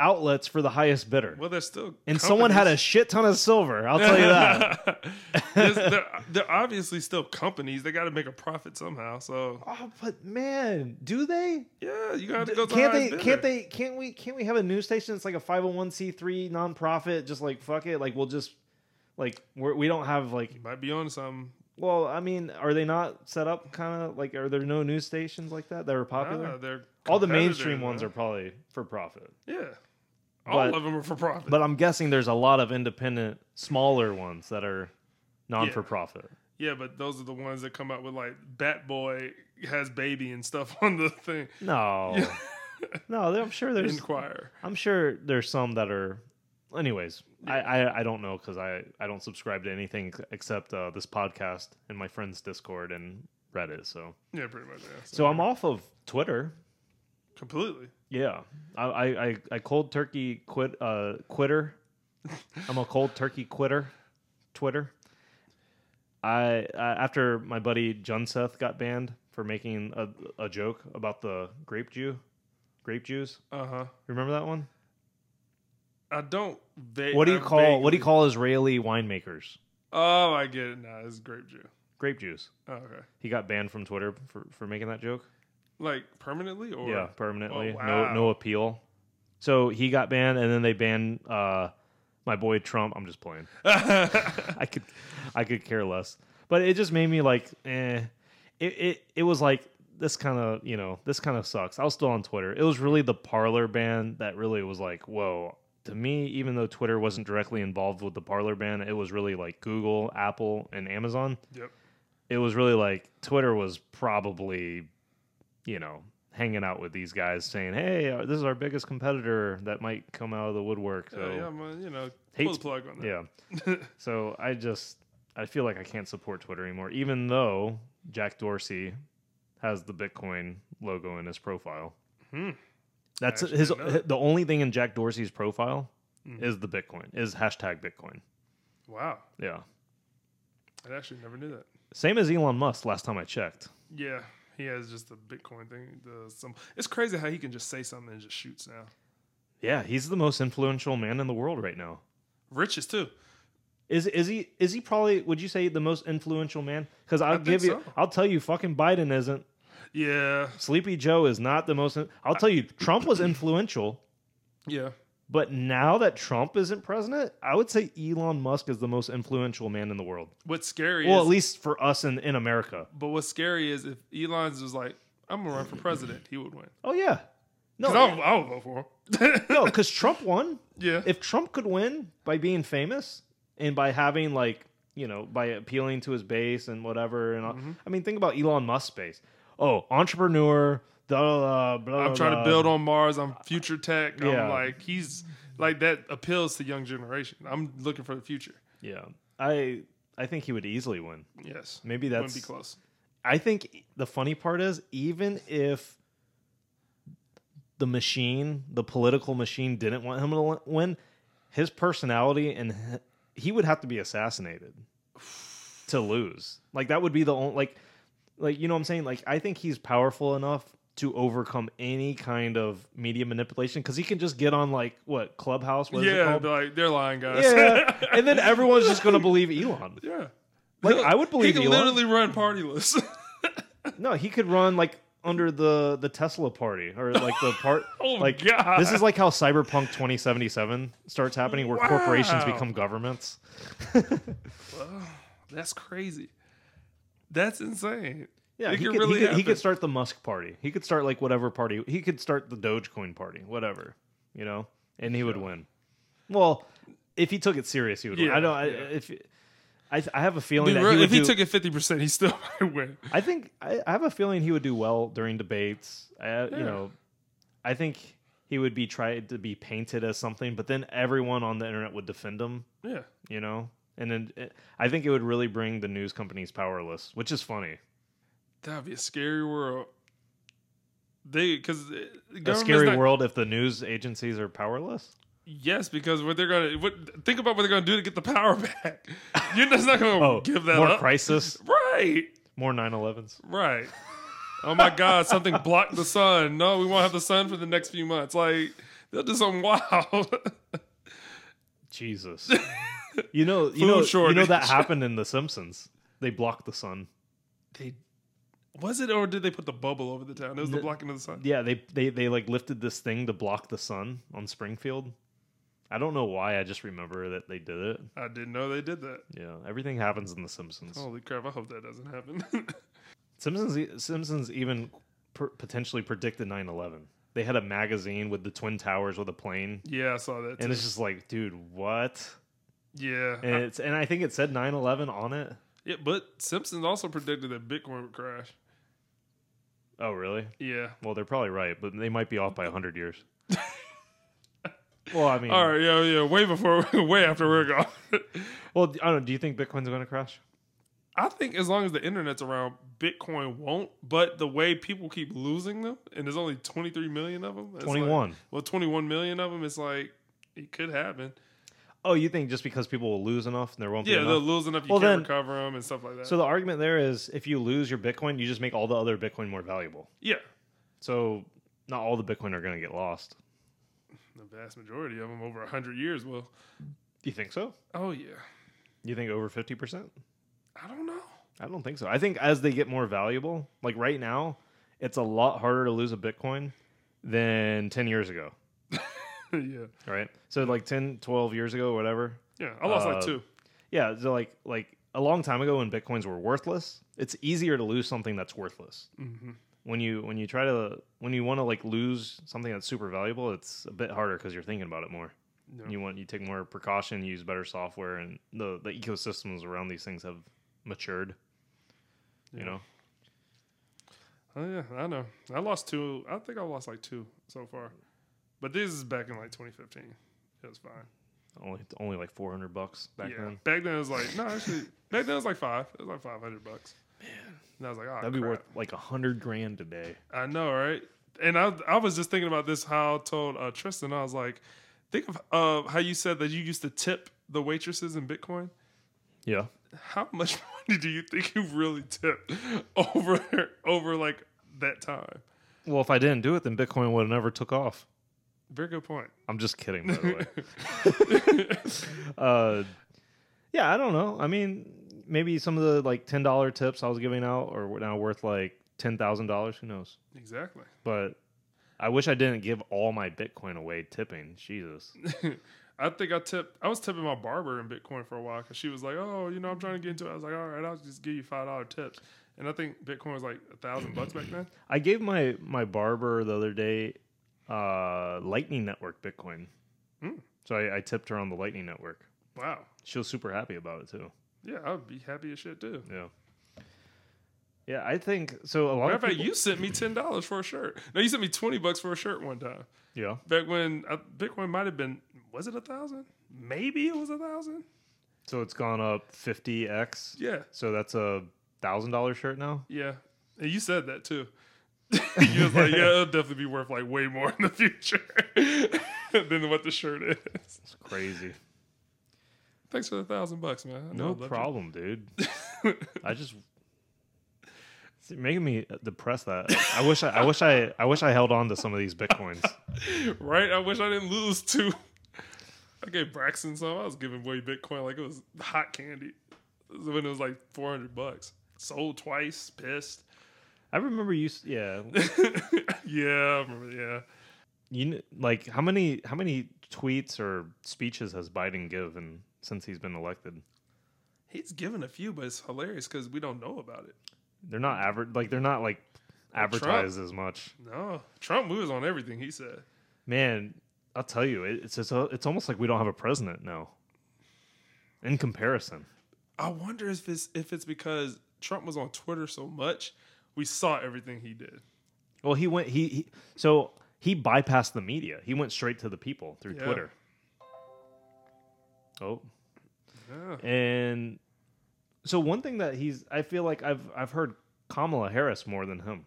outlets for the highest bidder. well, they're still and someone had a shit ton of silver. I'll tell you that. They're, they're obviously still companies. They got to make a profit somehow. So Oh, but man, do they? yeah, you got to go. To can't the they? bidder. Can't they? Can't we? Can't we have a news station that's like a five hundred one c three nonprofit? Just like fuck it. Like we'll just like we're, we don't have like. You might be on something. Well, I mean, are they not set up kind of like? Are there no news stations like that that are popular? Nah, they're All the mainstream ones are probably for profit. Yeah, all But- of them are for profit. But I'm guessing there's a lot of independent, smaller ones that are non for profit. yeah, but those are the ones that come out with like Bat Boy has baby and stuff on the thing. No, no, I'm sure there's. Inquire. I'm sure there's some that are. Anyways, I, I I don't know because I I don't subscribe to anything except uh, this podcast and my friends' Discord and Reddit. So Yeah, pretty much. Yeah. so I'm off of Twitter. completely. Yeah, I I I, cold turkey quit uh quitter. I'm a cold turkey quitter. Twitter. I uh, after my buddy Junseth got banned for making a a joke about the grape Jew, grape Jews. Uh huh. Remember that one? I don't. Va- What do you I call what do you call Israeli winemakers? Oh, I get it now. It's grape juice. Grape Jews. Oh, okay. He got banned from Twitter for, for making that joke. Like permanently or yeah, permanently. Oh, wow. No no appeal. So he got banned, and then they banned uh, my boy Trump. I'm just playing. I could I could care less. But it just made me like, eh. It it, it was like this kind of you know this kind of sucks. I was still on Twitter. It was really the Parler ban that really was like, whoa. To me, even though Twitter wasn't directly involved with the Parler ban, it was really like Google, Apple, and Amazon. Yep. It was really like Twitter was probably, you know, hanging out with these guys saying, "Hey, uh, this is our biggest competitor that might come out of the woodwork." So Yeah, yeah, you know, Hates- pull the plug on that. yeah. so I just I feel like I can't support Twitter anymore, even though Jack Dorsey has the Bitcoin logo in his profile. Hmm. That's his. didn't know that. The only thing in Jack Dorsey's profile Mhm. is the Bitcoin. Is hashtag Bitcoin. Wow, Yeah. I actually never knew that. Same as Elon Musk. Last time I checked. Yeah, he has just the Bitcoin thing. The, some, it's crazy how he can just say something and just shoots now. Yeah, he's the most influential man in the world right now. Richest too. Is is he is he probably would you say the most influential man? Because I'll think give you so. I'll tell you fucking Biden isn't. Yeah, Sleepy Joe is not the most. I'll tell you, Trump was influential, yeah. But now that Trump isn't president, I would say Elon Musk is the most influential man in the world. What's scary Well, is, at least for us in, in America. but what's scary is if Elon's was like, I'm gonna run for president, he would win. Oh yeah, no, Because I, would- I would vote for him. no, because Trump won. yeah, If Trump could win by being famous and by having like you know by appealing to his base and whatever, and all, Mm-hmm. I mean, think about Elon Musk's base. Oh, entrepreneur. Blah, uh, blah, blah, I'm trying to build on Mars. I'm future tech. Yeah. I'm like he's like that appeals to young generation. I'm looking for the future. Yeah, I I think he would easily win. Yes, Maybe wouldn't that's be close. I think the funny part is even if the machine, the political machine, didn't want him to win, his personality and he would have to be assassinated to lose. Like that would be the only like like you know what I'm saying. Like I think he's powerful enough to overcome any kind of media manipulation because he can just get on like what Clubhouse. What yeah, be like they're lying, guys. yeah, and then everyone's just gonna believe Elon. yeah. Like, I would believe he can Elon. literally run partyless. No, he could run like under the the Tesla party or like the part. Oh, like God. this is like how Cyberpunk 2077 starts happening, where corporations become governments. That's crazy. That's insane. Yeah, It he could really he, could, he could start the Musk party. He could start like whatever party. He could start the Dogecoin party, whatever, you know, and he would win. Well, if he took it serious, he would. win. I don't. I, if I, I have a feeling Dude, that he would if he do, took it fifty percent, he still might win. I think I, I have a feeling he would do well during debates. I, Yeah. You know, I think he would be tried to be painted as something, but then everyone on the internet would defend him. Yeah. You know, and then it, I think it would really bring the news companies powerless, which is funny. That'd be a scary world. They because uh, A scary world if the news agencies are powerless. Yes, because what they're gonna what, think about what they're gonna do to get the power back. You're just not gonna Oh, give that more up, crisis, right? more 9/11s. Right. Oh my God! Something blocked the sun. No, we won't have the sun for the next few months. Like they'll do something wild. Jesus. You know, you know, you know that happened in The Simpsons. They blocked the sun. they was it or did they put the bubble over the town? It was the No. blocking of the sun. Yeah, they they they like lifted this thing to block the sun on Springfield. I don't know why. I just remember that they did it. I didn't know they did that. Yeah, everything happens in The Simpsons. Holy crap! I hope that doesn't happen. Simpsons Simpsons even per- potentially predicted 9/11. They had a magazine with the twin towers with a plane, yeah, I saw that. Too. and it's just like, dude, what? yeah, And it's and I think it said 9/11 on it. Yeah, but Simpsons also predicted that Bitcoin would crash. Oh, really? Yeah. Well, they're probably right, but they might be off by 100 years. well, I mean, All right. Yeah. Yeah. Way before. Way after we're gone. well, I don't know. Do you think Bitcoin's going to crash? I think as long as the internet's around, Bitcoin won't. But the way people keep losing them, and there's only 23 million of them. it's like- 21. well, 21 million of them. It's like it could happen. Oh, you think just because people will lose enough and there won't be Yeah, enough? they'll lose enough. You Well, can't then- recover them and stuff like that. So the argument there is if you lose your Bitcoin, you just make all the other Bitcoin more valuable. yeah, So not all the Bitcoin are going to get lost. the vast majority of them over 100 years will. Do you think so? Oh yeah. You think over 50%? I don't know. I don't think so. I think as they get more valuable, like right now, it's a lot harder to lose a Bitcoin than 10 years ago, yeah. right? So like 10, 12 years ago, whatever. Yeah. I lost like Uh, two. Yeah, so like like a long time ago when Bitcoins were worthless, it's easier to lose something that's worthless. hmm when you when you try to when you want to like lose something that's super valuable it's a bit harder because you're thinking about it more Yeah. you want you take more precaution use better software and the the ecosystems around these things have matured you know Oh yeah, I know. I lost two. I think I lost like two so far, but this is back in like 2015. It was fine. only only like 400 bucks back yeah. then Back then it was like no, actually back then it was like five. It was like 500 bucks. Man, and I was like, oh, that'd be worth like a hundred grand today I know, right? And I I was just thinking about this. How I told uh, Tristan, I was like, think of uh, how you said that you used to tip the waitresses in Bitcoin. yeah How much money do you think you really tipped over over like that time? well if i didn't do it then bitcoin would have never took off Very good point. i'm just kidding by the way uh yeah i don't know i mean maybe some of the like $10 tips i was giving out are now worth like $10000 who knows exactly. but I wish I didn't give all my Bitcoin away tipping. Jesus. I think I tipped. I was tipping my barber in Bitcoin for a while because she was like, "Oh, you know, I'm trying to get into it." I was like, "All right, I'll just give you five dollar tips." And I think Bitcoin was like a thousand bucks back then. I gave my my barber the other day uh Lightning Network Bitcoin. Hmm. So I, I tipped her on the Lightning Network. Wow. She was super happy about it too. Yeah, I would be happy as shit too. Yeah. Yeah, I think so. A lot Matter of of fact, people, you sent me ten dollars for a shirt. No, you sent me twenty bucks for a shirt one time. yeah. Back when uh, Bitcoin might have been, was it a thousand? Maybe it was a thousand. So it's gone up fifty x. Yeah, So that's a thousand dollar shirt now. yeah. And you said that too. You was like, yeah, it'll definitely be worth like way more in the future than what the shirt is. It's crazy. Thanks for the thousand bucks, man. I know I No loved you. problem, dude. I just it's making me depressed. That I wish I, I wish I I wish I held on to some of these bitcoins. right? I wish I didn't lose two. I gave Braxton some. I was giving away Bitcoin like it was hot candy when it was like 400 bucks. Sold twice, pissed. I remember you. s- Yeah, yeah, I remember, yeah. you kn- like how many how many tweets or speeches has Biden given since he's been elected? He's given a few, but it's hilarious because we don't know about it. They're not aver- like they're not like advertised as much. No, Trump moves on everything he said. Man, I'll tell you, it- it's it's, it's almost like we don't have a president now. In comparison, I wonder if it's if it's because Trump was on Twitter so much, we saw everything he did. well, he went he, he so he bypassed the media. He went straight to the people through Yeah. Twitter. Oh, Yeah. and so one thing that he's I feel like I've I've heard Kamala Harris more than him.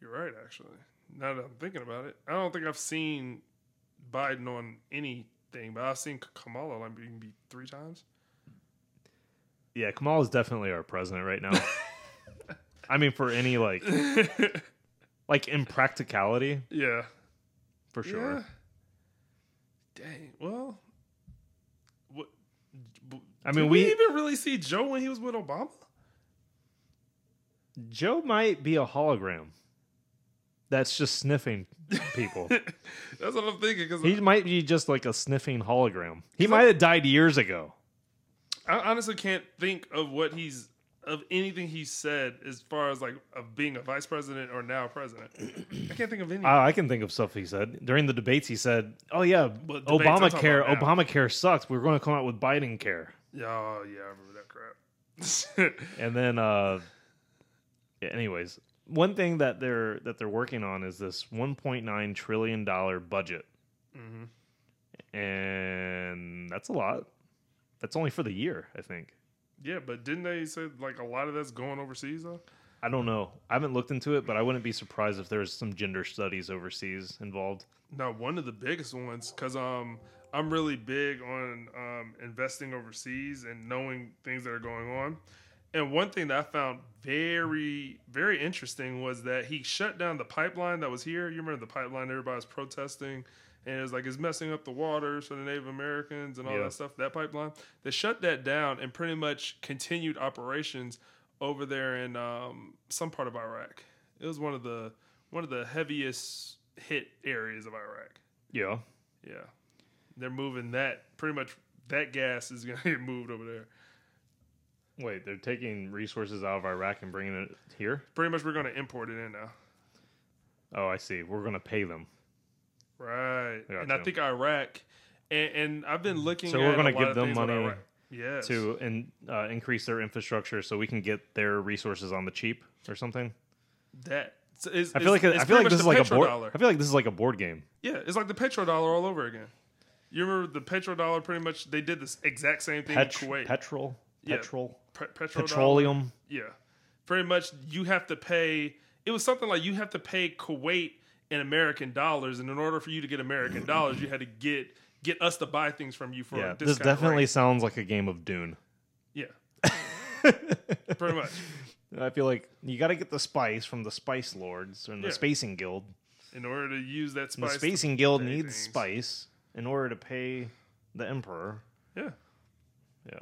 You're right, actually. Now that I'm thinking about it, I don't think I've seen Biden on anything, but I've seen Kamala like maybe three times. Yeah, Kamala is definitely our president right now. I mean, for any like like impracticality, Yeah. for sure. Yeah. Dang. Well, what? I mean, we, we- even really see Joe when he was with Obama. Joe might be a hologram that's just sniffing people. That's what I'm thinking. Because he might be just like a sniffing hologram. He might have died years ago. I honestly can't think of what he's of anything he said as far as like of being a vice president or now president. I can't think of any. I, I can think of stuff he said during the debates. He said, "Oh yeah, debates, Obamacare. Obamacare sucks. We're going to come out with Biden care." yeah, oh, yeah, I remember that crap. And then, uh, yeah, anyways, one thing that they're that they're working on is this 1.9 trillion dollar budget, hmm and that's a lot. That's only for the year, I think. Yeah, but didn't they say like a lot of that's going overseas though? I don't know. I haven't looked into it, but I wouldn't be surprised if there's some gender studies overseas involved. No, one of the biggest ones because um I'm really big on um, investing overseas and knowing things that are going on. And one thing that I found very very interesting was that he shut down the pipeline that was here. You remember the pipeline everybody was protesting and it was like it's messing up the waters for the Native Americans and all Yeah. that stuff. That pipeline they shut that down and pretty much continued operations over there in um, some part of Iraq. It was one of the one of the heaviest hit areas of Iraq. Yeah. Yeah, they're moving that pretty much. That gas is gonna get moved over there. Wait, they're taking resources out of Iraq and bringing it here? Pretty much, we're gonna import it in now. Oh, I see. We're going to pay them. Right, and I think Iraq, and, and I've been looking. So we're gonna give them money. Yes. to in, uh, increase their infrastructure so we can get their resources on the cheap or something. that. It's, I feel like I feel like this is like a board. petrodollar. I feel like this is like a board game. Yeah, it's like the petrodollar all over again. You remember the petrodollar? Pretty much, they did this exact same thing Pet- in Kuwait. petrol, Yeah. petrol, Pe- petroleum. Yeah. Pretty much you have to pay it was something like you have to pay Kuwait in American dollars and in order for you to get American dollars you had to get get us to buy things from you for Yeah, this definitely rate. sounds like a game of Dune. Yeah. Pretty much. I feel like you got to get the spice from the Spice Lords and the Yeah. Spacing Guild. In order to use that And the spice. Spacing Guild needs things. spice in order to pay the Emperor. Yeah. Yeah.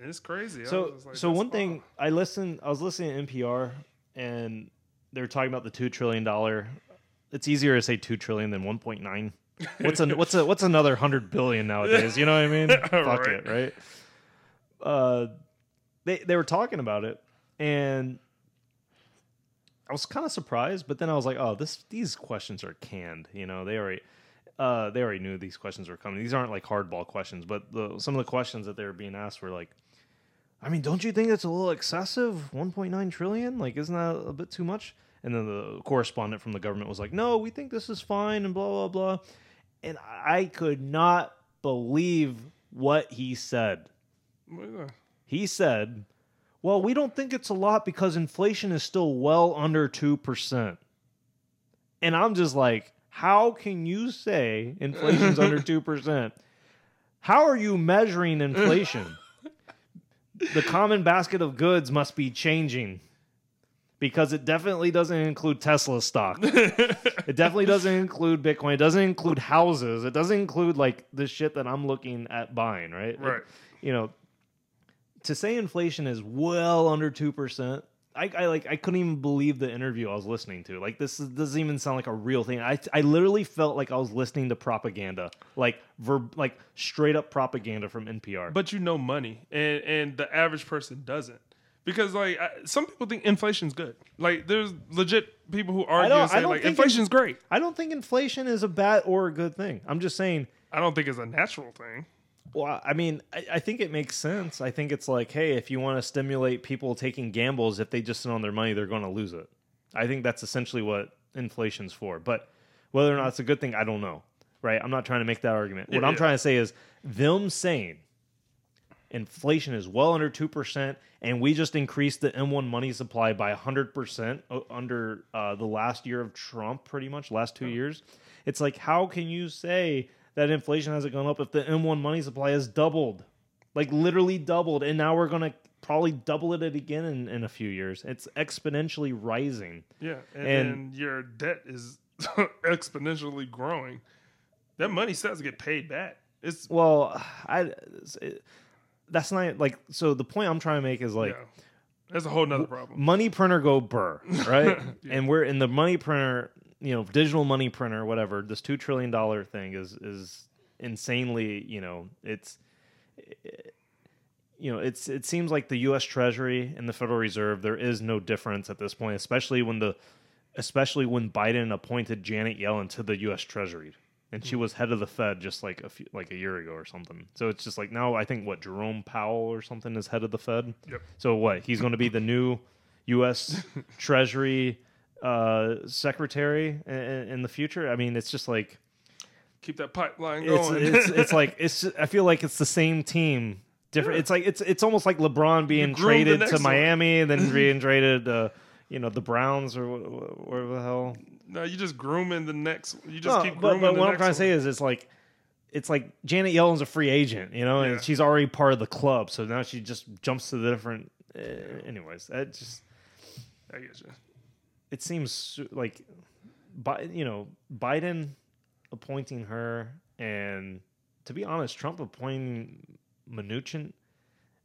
And it's crazy. I So, was like, so one thing I listened, I was listening to NPR, and they were talking about the two trillion dollar. It's easier to say two trillion than one point nine. What's a what's a what's another hundred billion nowadays? You know what I mean? Fuck Right. it, right? Uh, they they were talking about it, and I was kind of surprised, but then I was like, oh, this these questions are canned. You know, they already. Uh, they already knew these questions were coming. These aren't like hardball questions, but the, some of the questions that they were being asked were like, I mean, don't you think that's a little excessive? 1.9 trillion? Like, isn't that a bit too much? And then the correspondent from the government was like, no, we think this is fine and blah, blah, blah. And I could not believe what he said. He said, well, we don't think it's a lot because inflation is still well under 2%. And I'm just like, how can you say inflation's under 2%? How are you measuring inflation? the common basket of goods must be changing because it definitely doesn't include Tesla stock. it definitely doesn't include Bitcoin. It doesn't include houses. It doesn't include like the shit that I'm looking at buying, right? Right. you know, to say inflation is well under 2%, I, I like I couldn't even believe the interview I was listening to. Like this is, doesn't even sound like a real thing. I I literally felt like I was listening to propaganda, like verb, like straight up propaganda from NPR. But you know money, and and the average person doesn't. Because like I, some people think inflation's good. Like there's legit people who argue and say like inflation's great. I don't think inflation is a bad or a good thing. I'm just saying. I don't think it's a natural thing. Well, I mean, I, I think it makes sense. I think it's like, hey, if you want to stimulate people taking gambles, if they just sit on their money, they're going to lose it. I think that's essentially what inflation's for. But whether or not it's a good thing, I don't know. Right? I'm not trying to make that argument. What Yeah, I'm yeah. trying to say is them saying inflation is well under 2% and we just increased the M1 money supply by 100% under uh, the last year of Trump pretty much last 2 years. It's like how can you say that inflation hasn't gone up if the M1 money supply has doubled? Like literally doubled and now we're going to probably double it again in, in a few years. It's exponentially rising. Yeah, and, And- and your debt is exponentially growing. That money still has to get paid back. It's Well, I it, that's not like so the point I'm trying to make is like yeah, that's a whole nother problem. money printer go burr, right? Yeah. And we're in the money printer, you know, digital money printer, whatever. This two trillion dollar thing is is insanely, you know, it's you know, it's it seems like the U.S. Treasury and the Federal Reserve there is no difference at this point, especially when the especially when Biden appointed Janet Yellen to the U.S. Treasury. And she was head of the Fed just like a few, like a year ago or something. So it's just like now I think what Jerome Powell or something is head of the Fed. Yep. So what? He's going to be the new U.S. Treasury uh, Secretary in, in the future. I mean, it's just like Keep that pipeline it's going. it's, it's like it's. I feel like it's the same team. Different. Yeah. It's like it's it's almost like LeBron being traded to. Miami and then being traded. Uh, you know the Browns or wh- wh- the hell. no, you just grooming the next. You just No, keep grooming but the what I'm trying to say is, it's like, it's like Janet Yellen's a free agent, you know, and she's already part of the club. So now she just jumps to the different. Uh, anyways, that just I you. It seems like, you know, Biden appointing her, and to be honest, Trump appointing Mnuchin.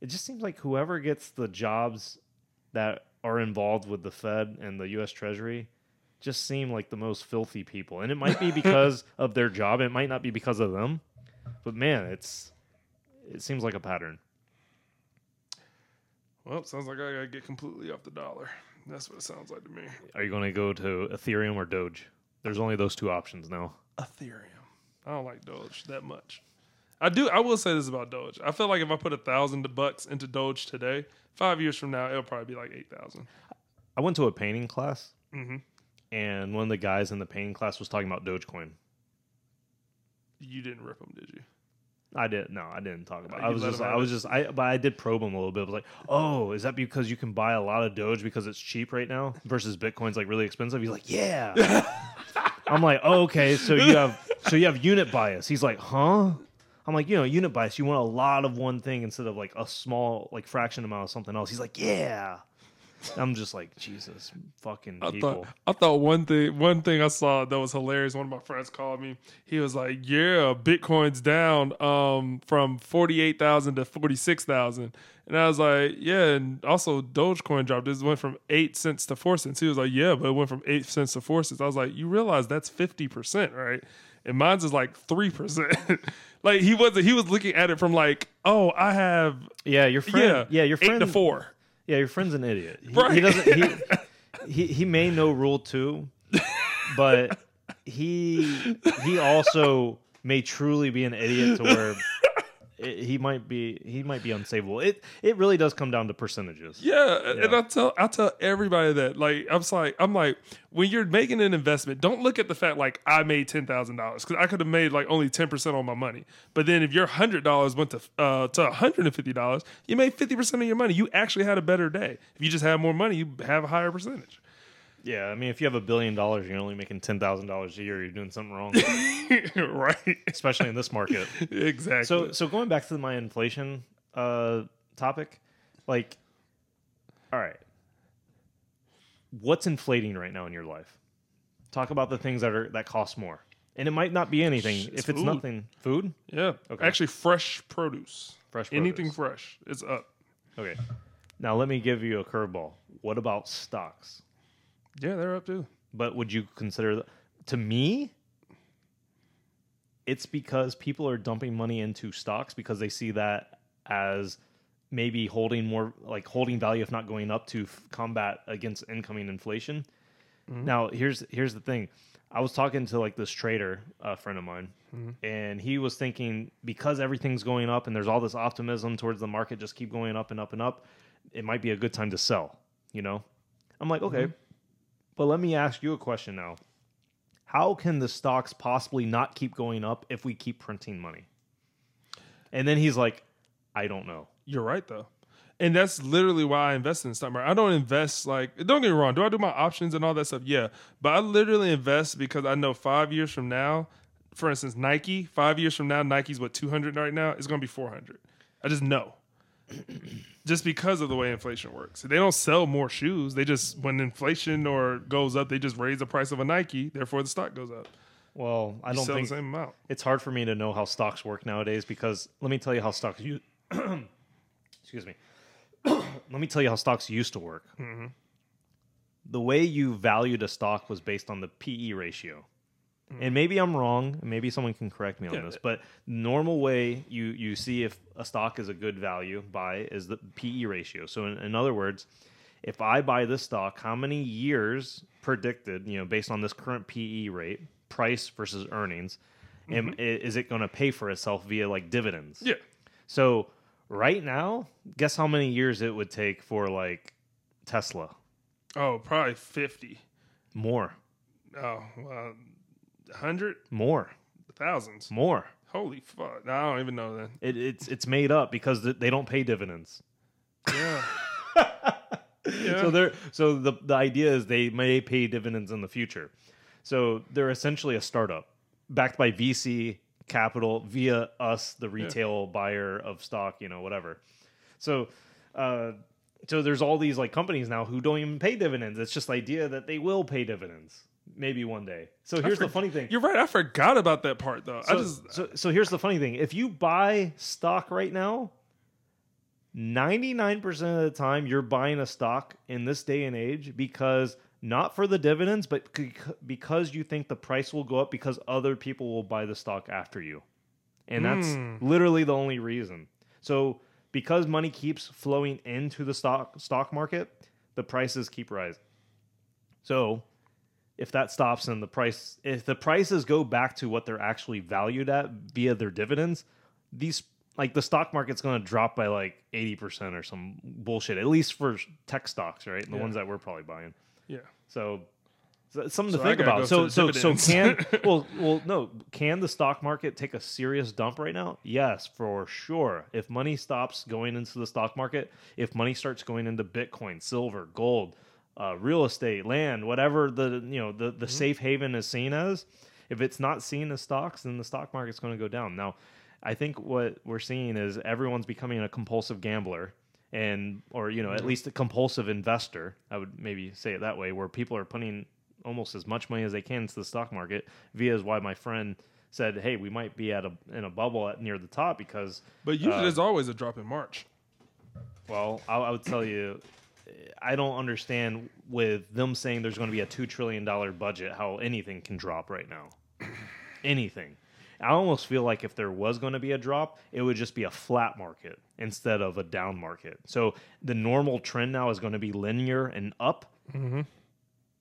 It just seems like whoever gets the jobs that are involved with the Fed and the U.S. Treasury just seem like the most filthy people, and it might be because of their job. It might not be because of them, but man, it's it seems like a pattern. Well, sounds like I gotta get completely off the dollar. That's what it sounds like to me. Are you going to go to Ethereum or Doge? There's only those two options now. Ethereum. I don't like Doge that much. I do. I will say this about Doge. I feel like if I put a thousand bucks into Doge today, five years from now, it'll probably be like eight thousand. I went to a painting class, Mhm. and one of the guys in the painting class was talking about Dogecoin. You didn't rip them, did you? I did no, I didn't talk about. it. I you was let just, him I have was it? just, I, but I did probe him a little bit. I was like, oh, is that because you can buy a lot of Doge because it's cheap right now versus Bitcoin's like really expensive? He's like, yeah. I'm like, oh, okay, so you have, so you have unit bias. He's like, huh? I'm like, you know, unit bias. You want a lot of one thing instead of like a small, like fraction amount of something else. He's like, yeah. I'm just like, Jesus, fucking I people. thought I thought one thing one thing I saw that was hilarious. One of my friends called me. He was like, "Yeah, Bitcoin's down um, from forty eight thousand to forty six thousand. And I was like, "Yeah." And also, Dogecoin dropped. This went from eight cents to four cents. He was like, "Yeah, but it went from eight cents to four cents." I was like, "You realize that's fifty percent, right?" And mine's is like three percent. like he wasn't. He was looking at it from like, "Oh, I have yeah, your friend, yeah, yeah, your friend, eight to four. Yeah, your friend's an idiot. He, Right. he doesn't. He, he he may know rule two, but he he also may truly be an idiot to where it, he might be he might be unsavable. It it really does come down to percentages. Yeah, and Yeah. I tell I tell everybody that. Like I'm like I'm like when you're making an investment, don't look at the fact like I made ten thousand dollars because I could have made like only ten percent on my money. But then if your hundred dollars went to uh, to hundred and fifty dollars, you made fifty percent of your money. You actually had a better day. If you just have more money, you have a higher percentage. Yeah, I mean, if you have a billion dollars, and you're only making ten thousand dollars a year. You're doing something wrong, right? especially in this market. exactly. So so going back to my inflation uh topic, like all right. What's inflating right now in your life? Talk about the things that are that cost more. And it might not be anything. It's if it's food. nothing, food? yeah, Okay. actually, fresh produce, Fresh anything fresh, is up. Okay. Now let me give you a curveball. What about stocks? Yeah, they're up too. But would you consider th- to me? It's because people are dumping money into stocks because they see that as maybe holding more like holding value if not going up to f- combat against incoming inflation. Mm-hmm. Now here's here's the thing. I was talking to like this trader, a friend of mine, mm-hmm. and he was thinking because everything's going up and there's all this optimism towards the market just keep going up and up and up, it might be a good time to sell, you know? I'm like, okay. Mm-hmm. But let me ask you a question now. How can the stocks possibly not keep going up if we keep printing money? And then he's like, I don't know. You're right though. And that's literally why I invest in the stock market. I don't invest like don't get me wrong. Do I do my options and all that stuff? Yeah. But I literally invest because I know five years from now, for instance, Nike, five years from now, Nike's what, two hundred right now? It's gonna be four hundred. I just know. Just because of the way inflation works. They don't sell more shoes. They just when inflation or goes up, they just raise the price of a Nike, therefore the stock goes up. Well, I don't think the same amount. it's hard for me to know how stocks work nowadays because let me tell you how stocks use. excuse me. let me tell you how stocks used to work. Mm-hmm. The way you valued a stock was based on the PE ratio. Mm. And maybe I'm wrong. Maybe someone can correct me on Yeah. this. But normal way you you see if a stock is a good value buy is the PE ratio. So in, in other words, if I buy this stock, how many years predicted, you know, based on this current PE rate, price versus earnings, am, mm-hmm. is it going to pay for itself via like dividends? Yeah. So right now, guess how many years it would take for like Tesla? Oh, probably fifty. More, Oh, well, hundred, more, thousands. more. Holy fuck! I don't even know then. It, it's it's made up because th- they don't pay dividends. Yeah. yeah. So they're so the the idea is they may pay dividends in the future. So they're essentially a startup backed by VC capital via us, the retail buyer of stock, you know, whatever. So uh so there's all these like companies now who don't even pay dividends. It's just the idea that they will pay dividends maybe one day. So here's the funny thing. You're right. I forgot about that part though. I So, just so, so here's the funny thing. If you buy stock right now, 99% of the time you're buying a stock in this day and age because not for the dividends, but because you think the price will go up because other people will buy the stock after you. And that's Hmm. literally the only reason. So because money keeps flowing into the stock stock market, the prices keep rising. So if that stops and the price if the prices go back to what they're actually valued at via their dividends these like the stock market's going to drop by like 80% or some bullshit at least for tech stocks right? The Yeah. ones that we're probably buying. Yeah. so, so something So to think about. so so so can well well no can the stock market take a serious dump right now? Yes for sure. If money stops going into the stock market if money starts going into bitcoin silver gold uh, real estate land whatever the you know the, the safe haven is seen as if it's not seen as stocks then the stock market's going to go down. Now i think what we're seeing is everyone's becoming a compulsive gambler and or you know at least a compulsive investor i would maybe say it that way where people are putting almost as much money as they can into the stock market via is why my friend said hey we might be at a in a bubble at near the top because But usually Uh, there's always a drop in March. well I, I would tell you i don't understand with them saying there's going to be a $2 trillion budget how anything can drop right now. Anything. I almost feel like if there was going to be a drop it would just be a flat market instead of a down market. So the normal trend now is going to be linear and up.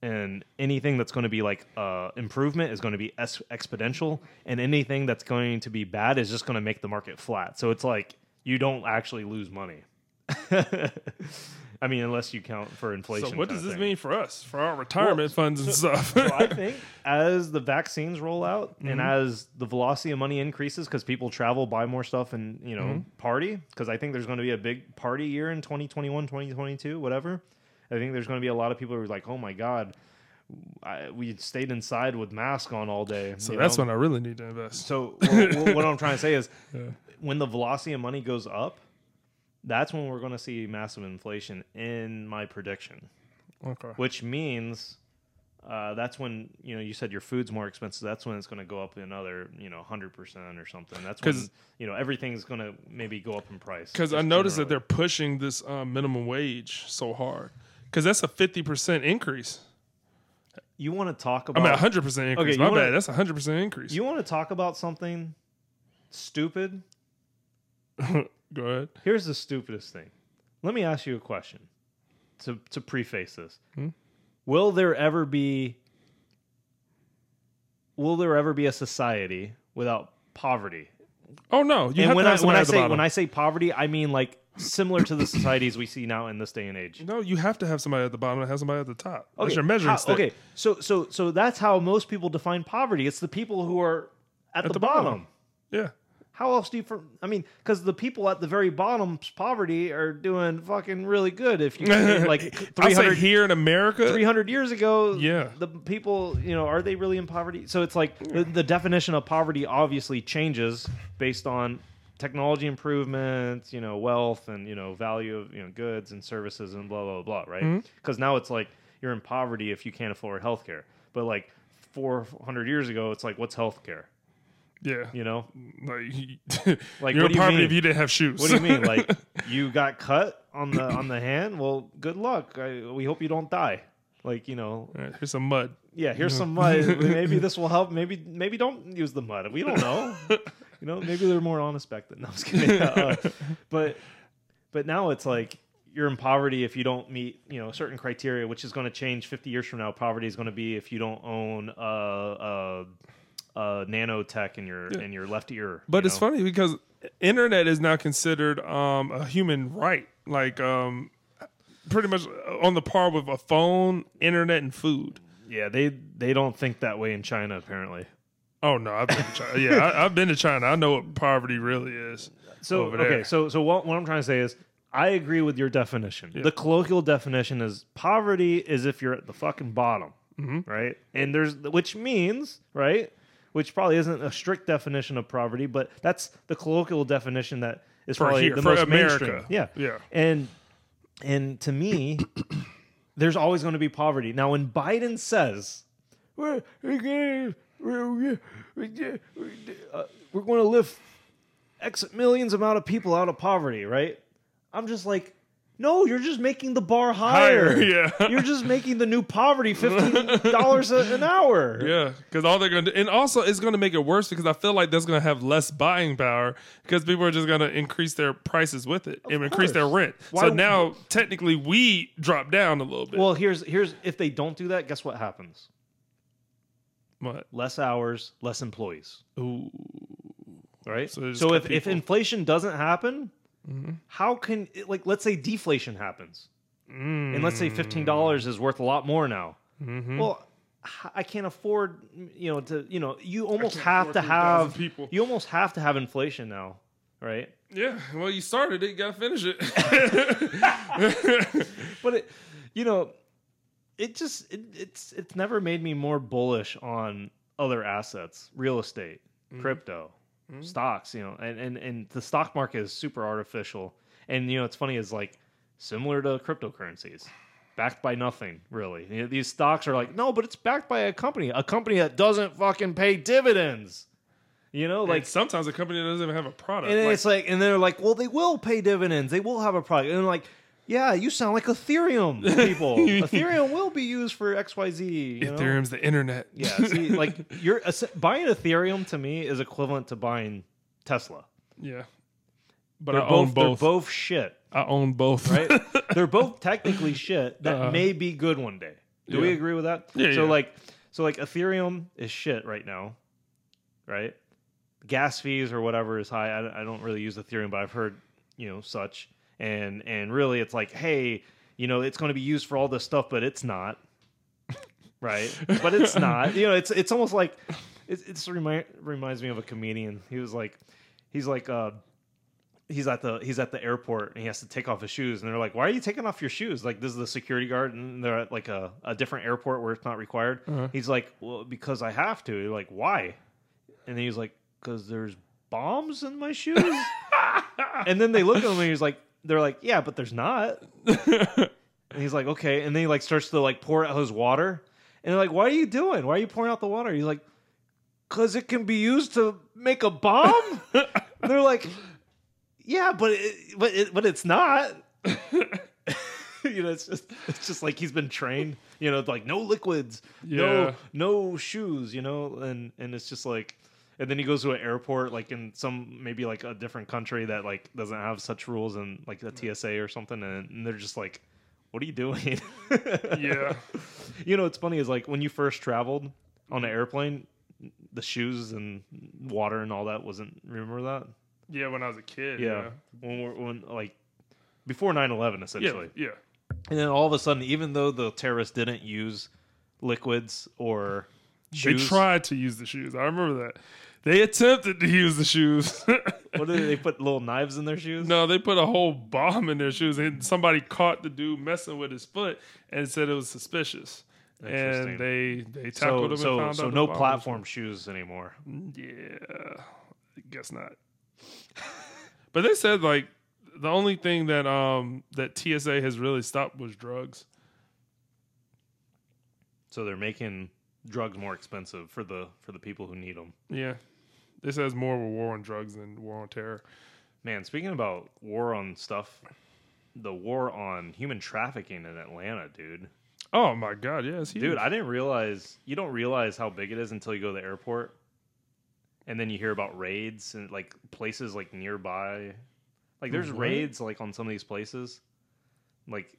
And anything that's going to be like uh, improvement is going to be es- exponential. And anything that's going to be bad is just going to make the market flat. So it's like you don't actually lose money i mean unless you count for inflation So what does this thing. mean for us, for our retirement funds and stuff? so I think as the vaccines roll out and Mm-hmm. as the velocity of money increases because people travel, buy more stuff, and you know Mm-hmm. party, because I think there's going to be a big party year in 2021, 2022, whatever. I think there's going to be a lot of people who are like, "Oh my god, I, we stayed inside with mask on all day." so that's know? when I really need to invest. So wh- wh- what I'm trying to say is, when the velocity of money goes up, that's when we're going to see massive inflation. In my prediction Okay. which means uh, that's when you know you said your food's more expensive. That's when it's going to go up another you know hundred percent or something. That's when 'Cause- you know everything's going to maybe go up in price. Because I noticed that they're pushing this uh, minimum wage so hard. Because that's a fifty percent increase. you want to talk about? I mean, a hundred percent increase. Okay, My wanna- bad. That's a hundred percent increase. you want to talk about something stupid? Go ahead. Here's the stupidest thing. Let me ask you a question to to preface this. Hmm? Will there ever be will there ever be a society without poverty? Oh no, you and have when to I when I say when I say poverty, I mean like similar to the societies we see now in this day and age. no, you have to have somebody at the bottom and have somebody at the top. Okay, That's your measuring how- stick. Okay, so so so that's how most people define poverty. It's the people who are at, the, the bottom. bottom. Yeah. How else do you? For, I mean, because the people at the very bottom's poverty are doing fucking really good. If you like three say here in America. 300 years ago Yeah. the people you know are they really in poverty so it's like the, the definition of poverty obviously changes based on technology improvements you know wealth and you know value of you know goods and services and blah blah blah right Mm-hmm. because now it's like you're in poverty if you can't afford healthcare but like 400 years ago it's like what's healthcare yeah. you know Like, Like, you're what do you mean? if you didn't have shoes. what do you mean like you got cut on the on the hand well good luck I, we hope you don't die like you know right, here's some mud. yeah, here's some mud. maybe this will help. Maybe maybe don't use the mud. We don't know. you know, maybe they're more honest back then. No, I was kidding. Uh, but but now it's like you're in poverty if you don't meet you know certain criteria, which is going to change 50 years from now. Poverty is going to be if you don't own a, a, a nanotech in your in your left ear. But it's know? funny because internet is now considered um, a human right, like um, pretty much on the par with a phone, internet, and food. Yeah, they they don't think that way in China apparently. Oh no, I've been to China. Yeah, I, I've been to China. I know what poverty really is. So okay, so so what, what I'm trying to say is I agree with your definition. The colloquial definition is poverty is if you're at the fucking bottom, Mm-hmm. right? And there's which means right, which probably isn't a strict definition of poverty, but that's the colloquial definition that is For probably here- the most America. mainstream. Yeah, Yeah. and and to me, there's always going to be poverty. Now, when Biden says we're we're we're, we're, uh, we're going to lift X millions amount of people out of poverty, right? I'm just like, no, you're just making the bar higher. Higher, yeah. You're just making the new poverty fifteen dollars an hour. Yeah, because all they're gonna do, and also it's gonna make it worse because I feel like that's gonna have less buying power because people are just gonna increase their prices with it and increase their rent. Why- so now technically we drop down a little bit. Well, here's here's if they don't do that, guess what happens? What? Less hours, less employees. Ooh. right? So So, they just cut if, if people. Inflation doesn't happen, how can like let's say deflation happens, Mm. and let's say fifteen dollars is worth a lot more now. Mm-hmm. Well, I can't afford you know to you know you almost have to have people. you almost have to have inflation now, right? Yeah. Well, you started it. You gotta finish it. But it, you know, it just it, it's it's never made me more bullish on other assets, real estate, Mm-hmm. crypto, Mm-hmm. stocks. You know, and, and and the stock market is super artificial. And you know, it's funny is like similar to cryptocurrencies. Backed by nothing, really. You know, these stocks are like, no, but it's backed by a company, a company that doesn't fucking pay dividends. You know, like like sometimes a company doesn't even have a product. and Like, it's like, and they're like, well, they will pay dividends. They will have a product. And like, yeah, you sound like Ethereum people. Ethereum will be used for X, Y, Z. You know? Ethereum's the internet. Yeah. See, like you're buying Ethereum to me is equivalent to buying Tesla. yeah. But They're I own both, both. They're both shit, I own both. right? they're both technically shit that Uh-huh. may be good one day. Do we agree with that? Yeah, So yeah. like, so like Ethereum is shit right now, right? Gas fees or whatever is high. I, I don't really use Ethereum, but I've heard you know such. And and really, it's like, hey, you know, it's going to be used for all this stuff, but it's not, right? but it's not. You know, it's it's almost like it, it's remind, reminds me of a comedian. He was like, he's like, uh, he's at the he's at the airport and he has to take off his shoes and they're like why are you taking off your shoes? Like this is the security guard and they're at like a, a different airport where it's not required. He's like well because i have to. They're like why? And then he's like because there's bombs in my shoes. And then they look at him and he's like they're like yeah but there's not and he's like okay and then he like starts to like pour out his water And they're like, "Why are you doing? Why are you pouring out the water?" He's like, "Cause it can be used to make a bomb." they're like, "Yeah, but it, but it, but it's not." you know, it's just it's just like he's been trained. You know, like no liquids, Yeah. no no shoes. You know, and and it's just like. And then he goes to an airport, like in some maybe like a different country that like doesn't have such rules, and like the TSA or something, and, and they're just like, "What are you doing?" Yeah. You know, what's funny is like when you first traveled on an mm-hmm. airplane, the shoes and water and all that wasn't. Remember that? Yeah, when I was a kid. Yeah. When we're when like before 9-11 Yeah. essentially. Yeah. And then all of a sudden, even though the terrorists didn't use liquids or They tried to use the shoes. I remember that. They attempted to use the shoes. what did they, put little knives in their shoes? no, they put a whole bomb in their shoes, and somebody caught the dude messing with his foot and said it was suspicious. And they they So tackled him so and found so out no the bomb was- platform shoes anymore. Yeah, I guess not. but they said like the only thing that um that TSA has really stopped was drugs. So they're making drugs more expensive for the for the people who need them. Yeah, this has more of a war on drugs than war on terror. Man, speaking about war on stuff, the war on human trafficking in Atlanta, dude. Oh my god, yeah. Dude, I didn't realize you don't realize how big it is until you go to the airport. And then you hear about raids and like places like nearby. Like there's What? raids like on some of these places. Like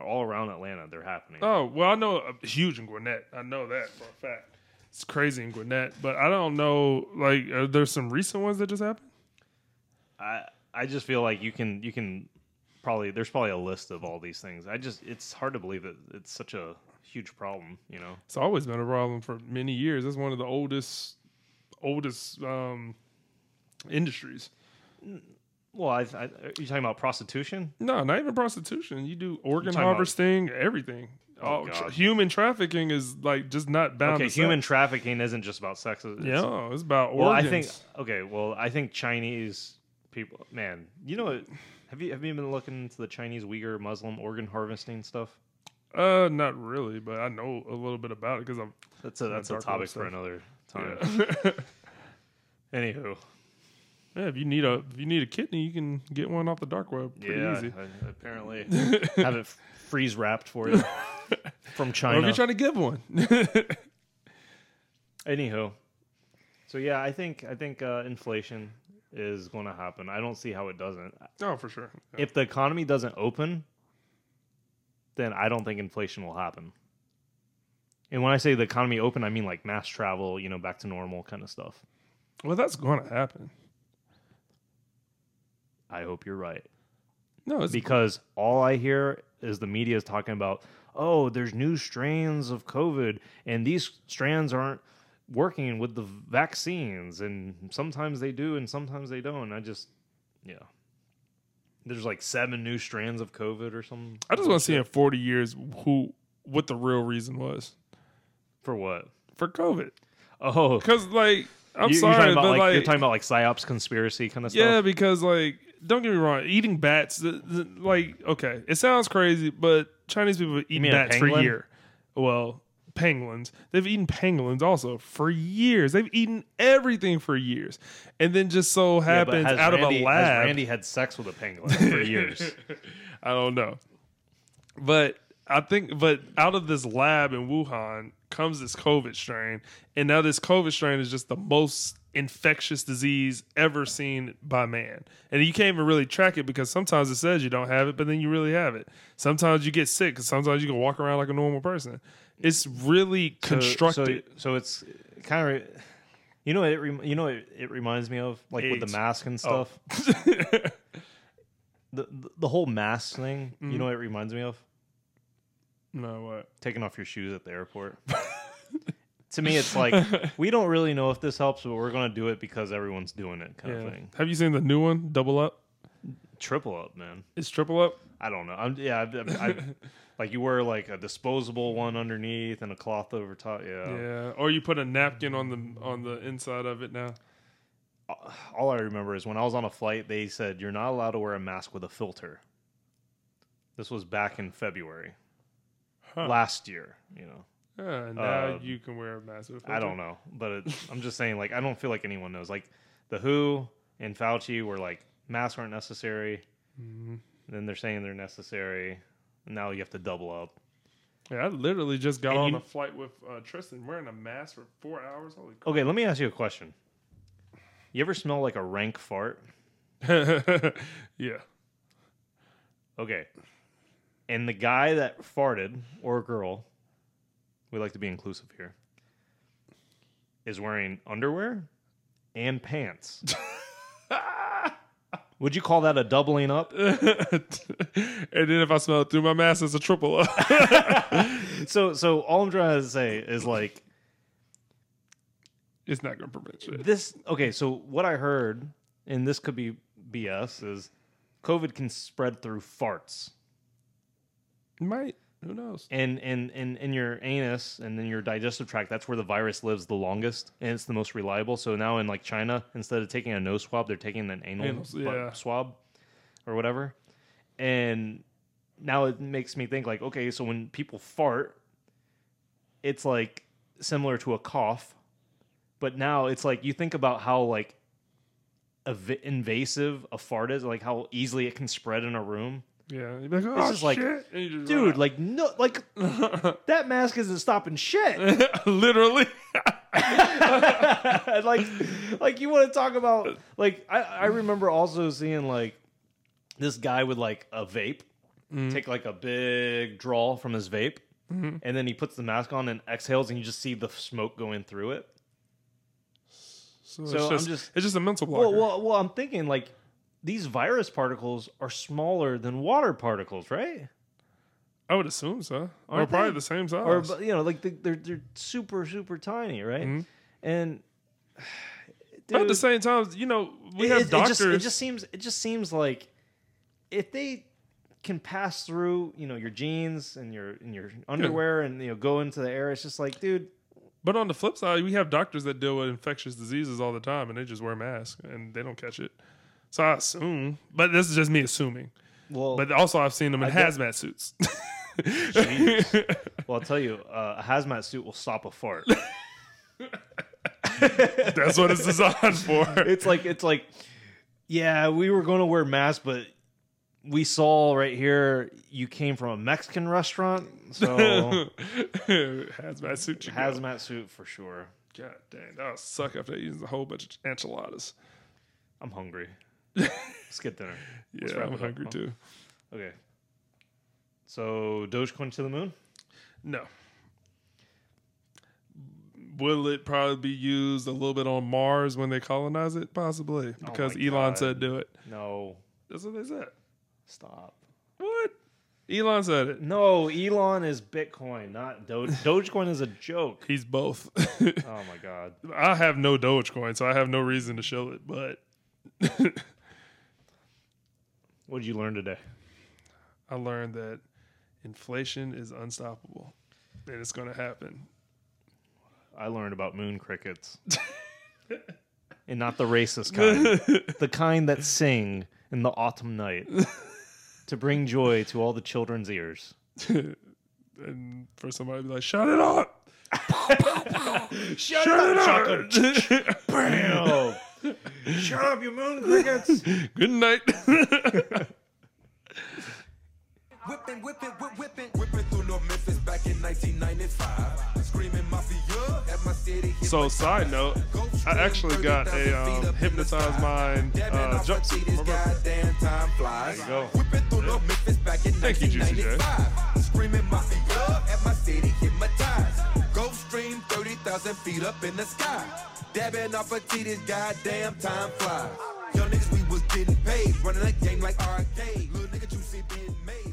all around Atlanta they're happening. Oh well, I know a huge in Gwinnett. I know that for a fact. It's crazy in Gwinnett, but I don't know. Like, are there some recent ones that just happened? I I just feel like you can you can probably there's probably a list of all these things. I just it's hard to believe that it's such a huge problem, you know. It's always been a problem for many years. It's one of the oldest, oldest um, industries. Well, I, I, are you talking about prostitution? No, not even prostitution. You do organ talking about- harvesting, everything. Oh, Oh, God. human trafficking is like just not bound Okay, to human sex. trafficking isn't just about sex. It's, Yeah, it's about organs. Well. I think okay. Well, I think Chinese people, man. You know, what- have you have you been looking into the Chinese Uyghur Muslim organ harvesting stuff? uh, not really, but I know a little bit about it because I'm. That's a that's a topic for another time. Yeah. Anywho, yeah, if you need a if you need a kidney, you can get one off the dark web. Pretty yeah, easy. I- apparently have it freeze wrapped for you from Or if China. you're trying to give one. Anywho, so yeah, I think I think uh, inflation is going to happen. I don't see how it doesn't. oh, for sure. If the economy doesn't open, then I don't think inflation will happen. And when I say the economy open, I mean like mass travel, you know, back to normal kind of stuff. Well, that's going to happen. I hope you're right. No, it's Because all I hear is the media is talking about, oh, there's new strains of COVID, and these strands aren't working with the vaccines, and sometimes they do, and sometimes they don't. I just, yeah. There's like seven new strands of COVID or something. I just want to see in 40 years who what the real reason was For what? for COVID. Oh, Because like I'm you, sorry, are talking about like, like, you're talking about like psyops conspiracy kind of stuff. yeah, because like don't get me wrong, eating bats, the, the, like okay, it sounds crazy, but Chinese people have eaten mean a bats for a year. Well, penguins, they've eaten penguins also for years. They've eaten everything for years, and then just so Yeah, but happens has out Randy, of a has lab. Randy had sex with a penguin for years. I don't know. But I think, but out of this lab in Wuhan comes this COVID strain, and now this COVID strain is just the most infectious disease ever seen by man. And you can't even really track it because sometimes it says you don't have it, but then you really have it. Sometimes you get sick, because sometimes you can walk around like a normal person. It's really So- constructed. So, so it's kind of, you know, it rem- you know, it, it reminds me of like with the mask and Oh. stuff. The, the the whole mask thing. Mm-hmm. You know, what it reminds me of no, what? taking off your shoes at the airport. to me, it's like we don't really know if this helps, but we're going to do it because everyone's doing it, kind Yeah. of thing. Have you seen the new one, Double Up? Triple up, man. It's Triple Up. I don't know. I'm, yeah, I've, I've, I've- like you wear like a disposable one underneath and a cloth over top. Yeah. Yeah, or you put a napkin on the on the inside of it now. All I remember is when I was on a flight, they said you're not allowed to wear a mask with a filter. This was back in February Huh. last year. You know, Uh, now Uh, you can wear a mask. with a I filter. don't know, but it, I'm just saying, like, I don't feel like anyone knows. Like, the WHO and Fauci were like, masks aren't necessary. Mhm. Then they're saying they're necessary. Now you have to double up. Yeah, I literally just got And on you- a flight with uh, Tristan wearing a mask for four hours. Holy Okay, let me ask you a question. You ever smell like a rank fart? yeah. Okay. And the guy that farted, or girl, we like to be inclusive here, is wearing underwear and pants. Would you call that a doubling up? and then if I smell it through my mask, it's a triple up. So, so all I'm trying to say is like it's not going to prevent shit. this. Okay, so what I heard, and this could be BS, is COVID can spread through farts. Might. Who knows? and and and in your anus and in your digestive tract that's where the virus lives the longest and it's the most reliable so now in like china instead of taking a nose swab they're taking an anal yeah. swab or whatever and now it makes me think like okay so when people fart it's like similar to a cough but now it's like you think about how like invasive a fart is like how easily it can spread in a room Yeah. You'd be like, oh, This is like- shit. And you just dude run like no like that mask isn't stopping shit literally. like like you want to talk about like I, I remember also seeing like this guy with like a vape mm-hmm. take like a big draw from his vape mm-hmm. and then he puts the mask on and exhales and you just see the smoke going through it So, So it's I'm just, just- it's just a mental blocker. well, well well i'm thinking like these virus particles are smaller than water particles right I would assume so. or Aren't probably they? the same size. or you know like they- they're they're super super tiny right Mhm. and but at the dude, same time, you know, we it, have it- it doctors. just, it just seems it just seems like if they can pass through, you know, your jeans and your and your underwear and you know go into the air, it's just like, dude, But on the flip side, we have doctors that deal with infectious diseases all the time, and they just wear masks and they don't catch it. So I assume, but this is just me assuming. well, But also, I've seen them in I hazmat suits. well, I'll tell you, uh, a hazmat suit will stop a fart. That's what it's designed for. it's like it's like, yeah, we were going to wear masks, but we saw right here you came from a Mexican restaurant, so hazmat suit. You go. hazmat suit for sure. God dang, that would suck after eating a whole bunch of enchiladas. I'm hungry. Let's get dinner. Let's Yeah, I'm up, hungry too. Okay. So Dogecoin to the moon? No. Will it probably be used a little bit on Mars when they colonize it? Possibly. Oh because Oh Elon God. said do it. No. That's what they said. Stop. What? Elon said it. No, Elon is Bitcoin, not Doge. Dogecoin is a joke. He's both. Oh my god. I have no Dogecoin, so I have no reason to show it, but What did you learn today? I learned that inflation is unstoppable. And it's gonna happen. I learned about moon crickets. and not the racist kind. the kind that sing in the autumn night to bring joy to all the children's ears. and for somebody to be like, shut it up! Shut, it up, shotgun. Bam. Shut up, you moon crickets. Good night. Whipping, whipping, whip, whipping, whipping through North Memphis back in 1995. Screaming mafia at my city. So, side note, I actually got a um, hypnotized mind uh, jumpsuit. Goddamn time flies. There you go. Whipping through North Memphis back in Thank you, Juicy J. 1995. Screaming mafia at my city, hypnotized frame 30,000 feet up in the sky. Dabbing off a of titties, goddamn time flies. Young niggas, we was getting paid, running a game like arcade. Little nigga, juicy been made.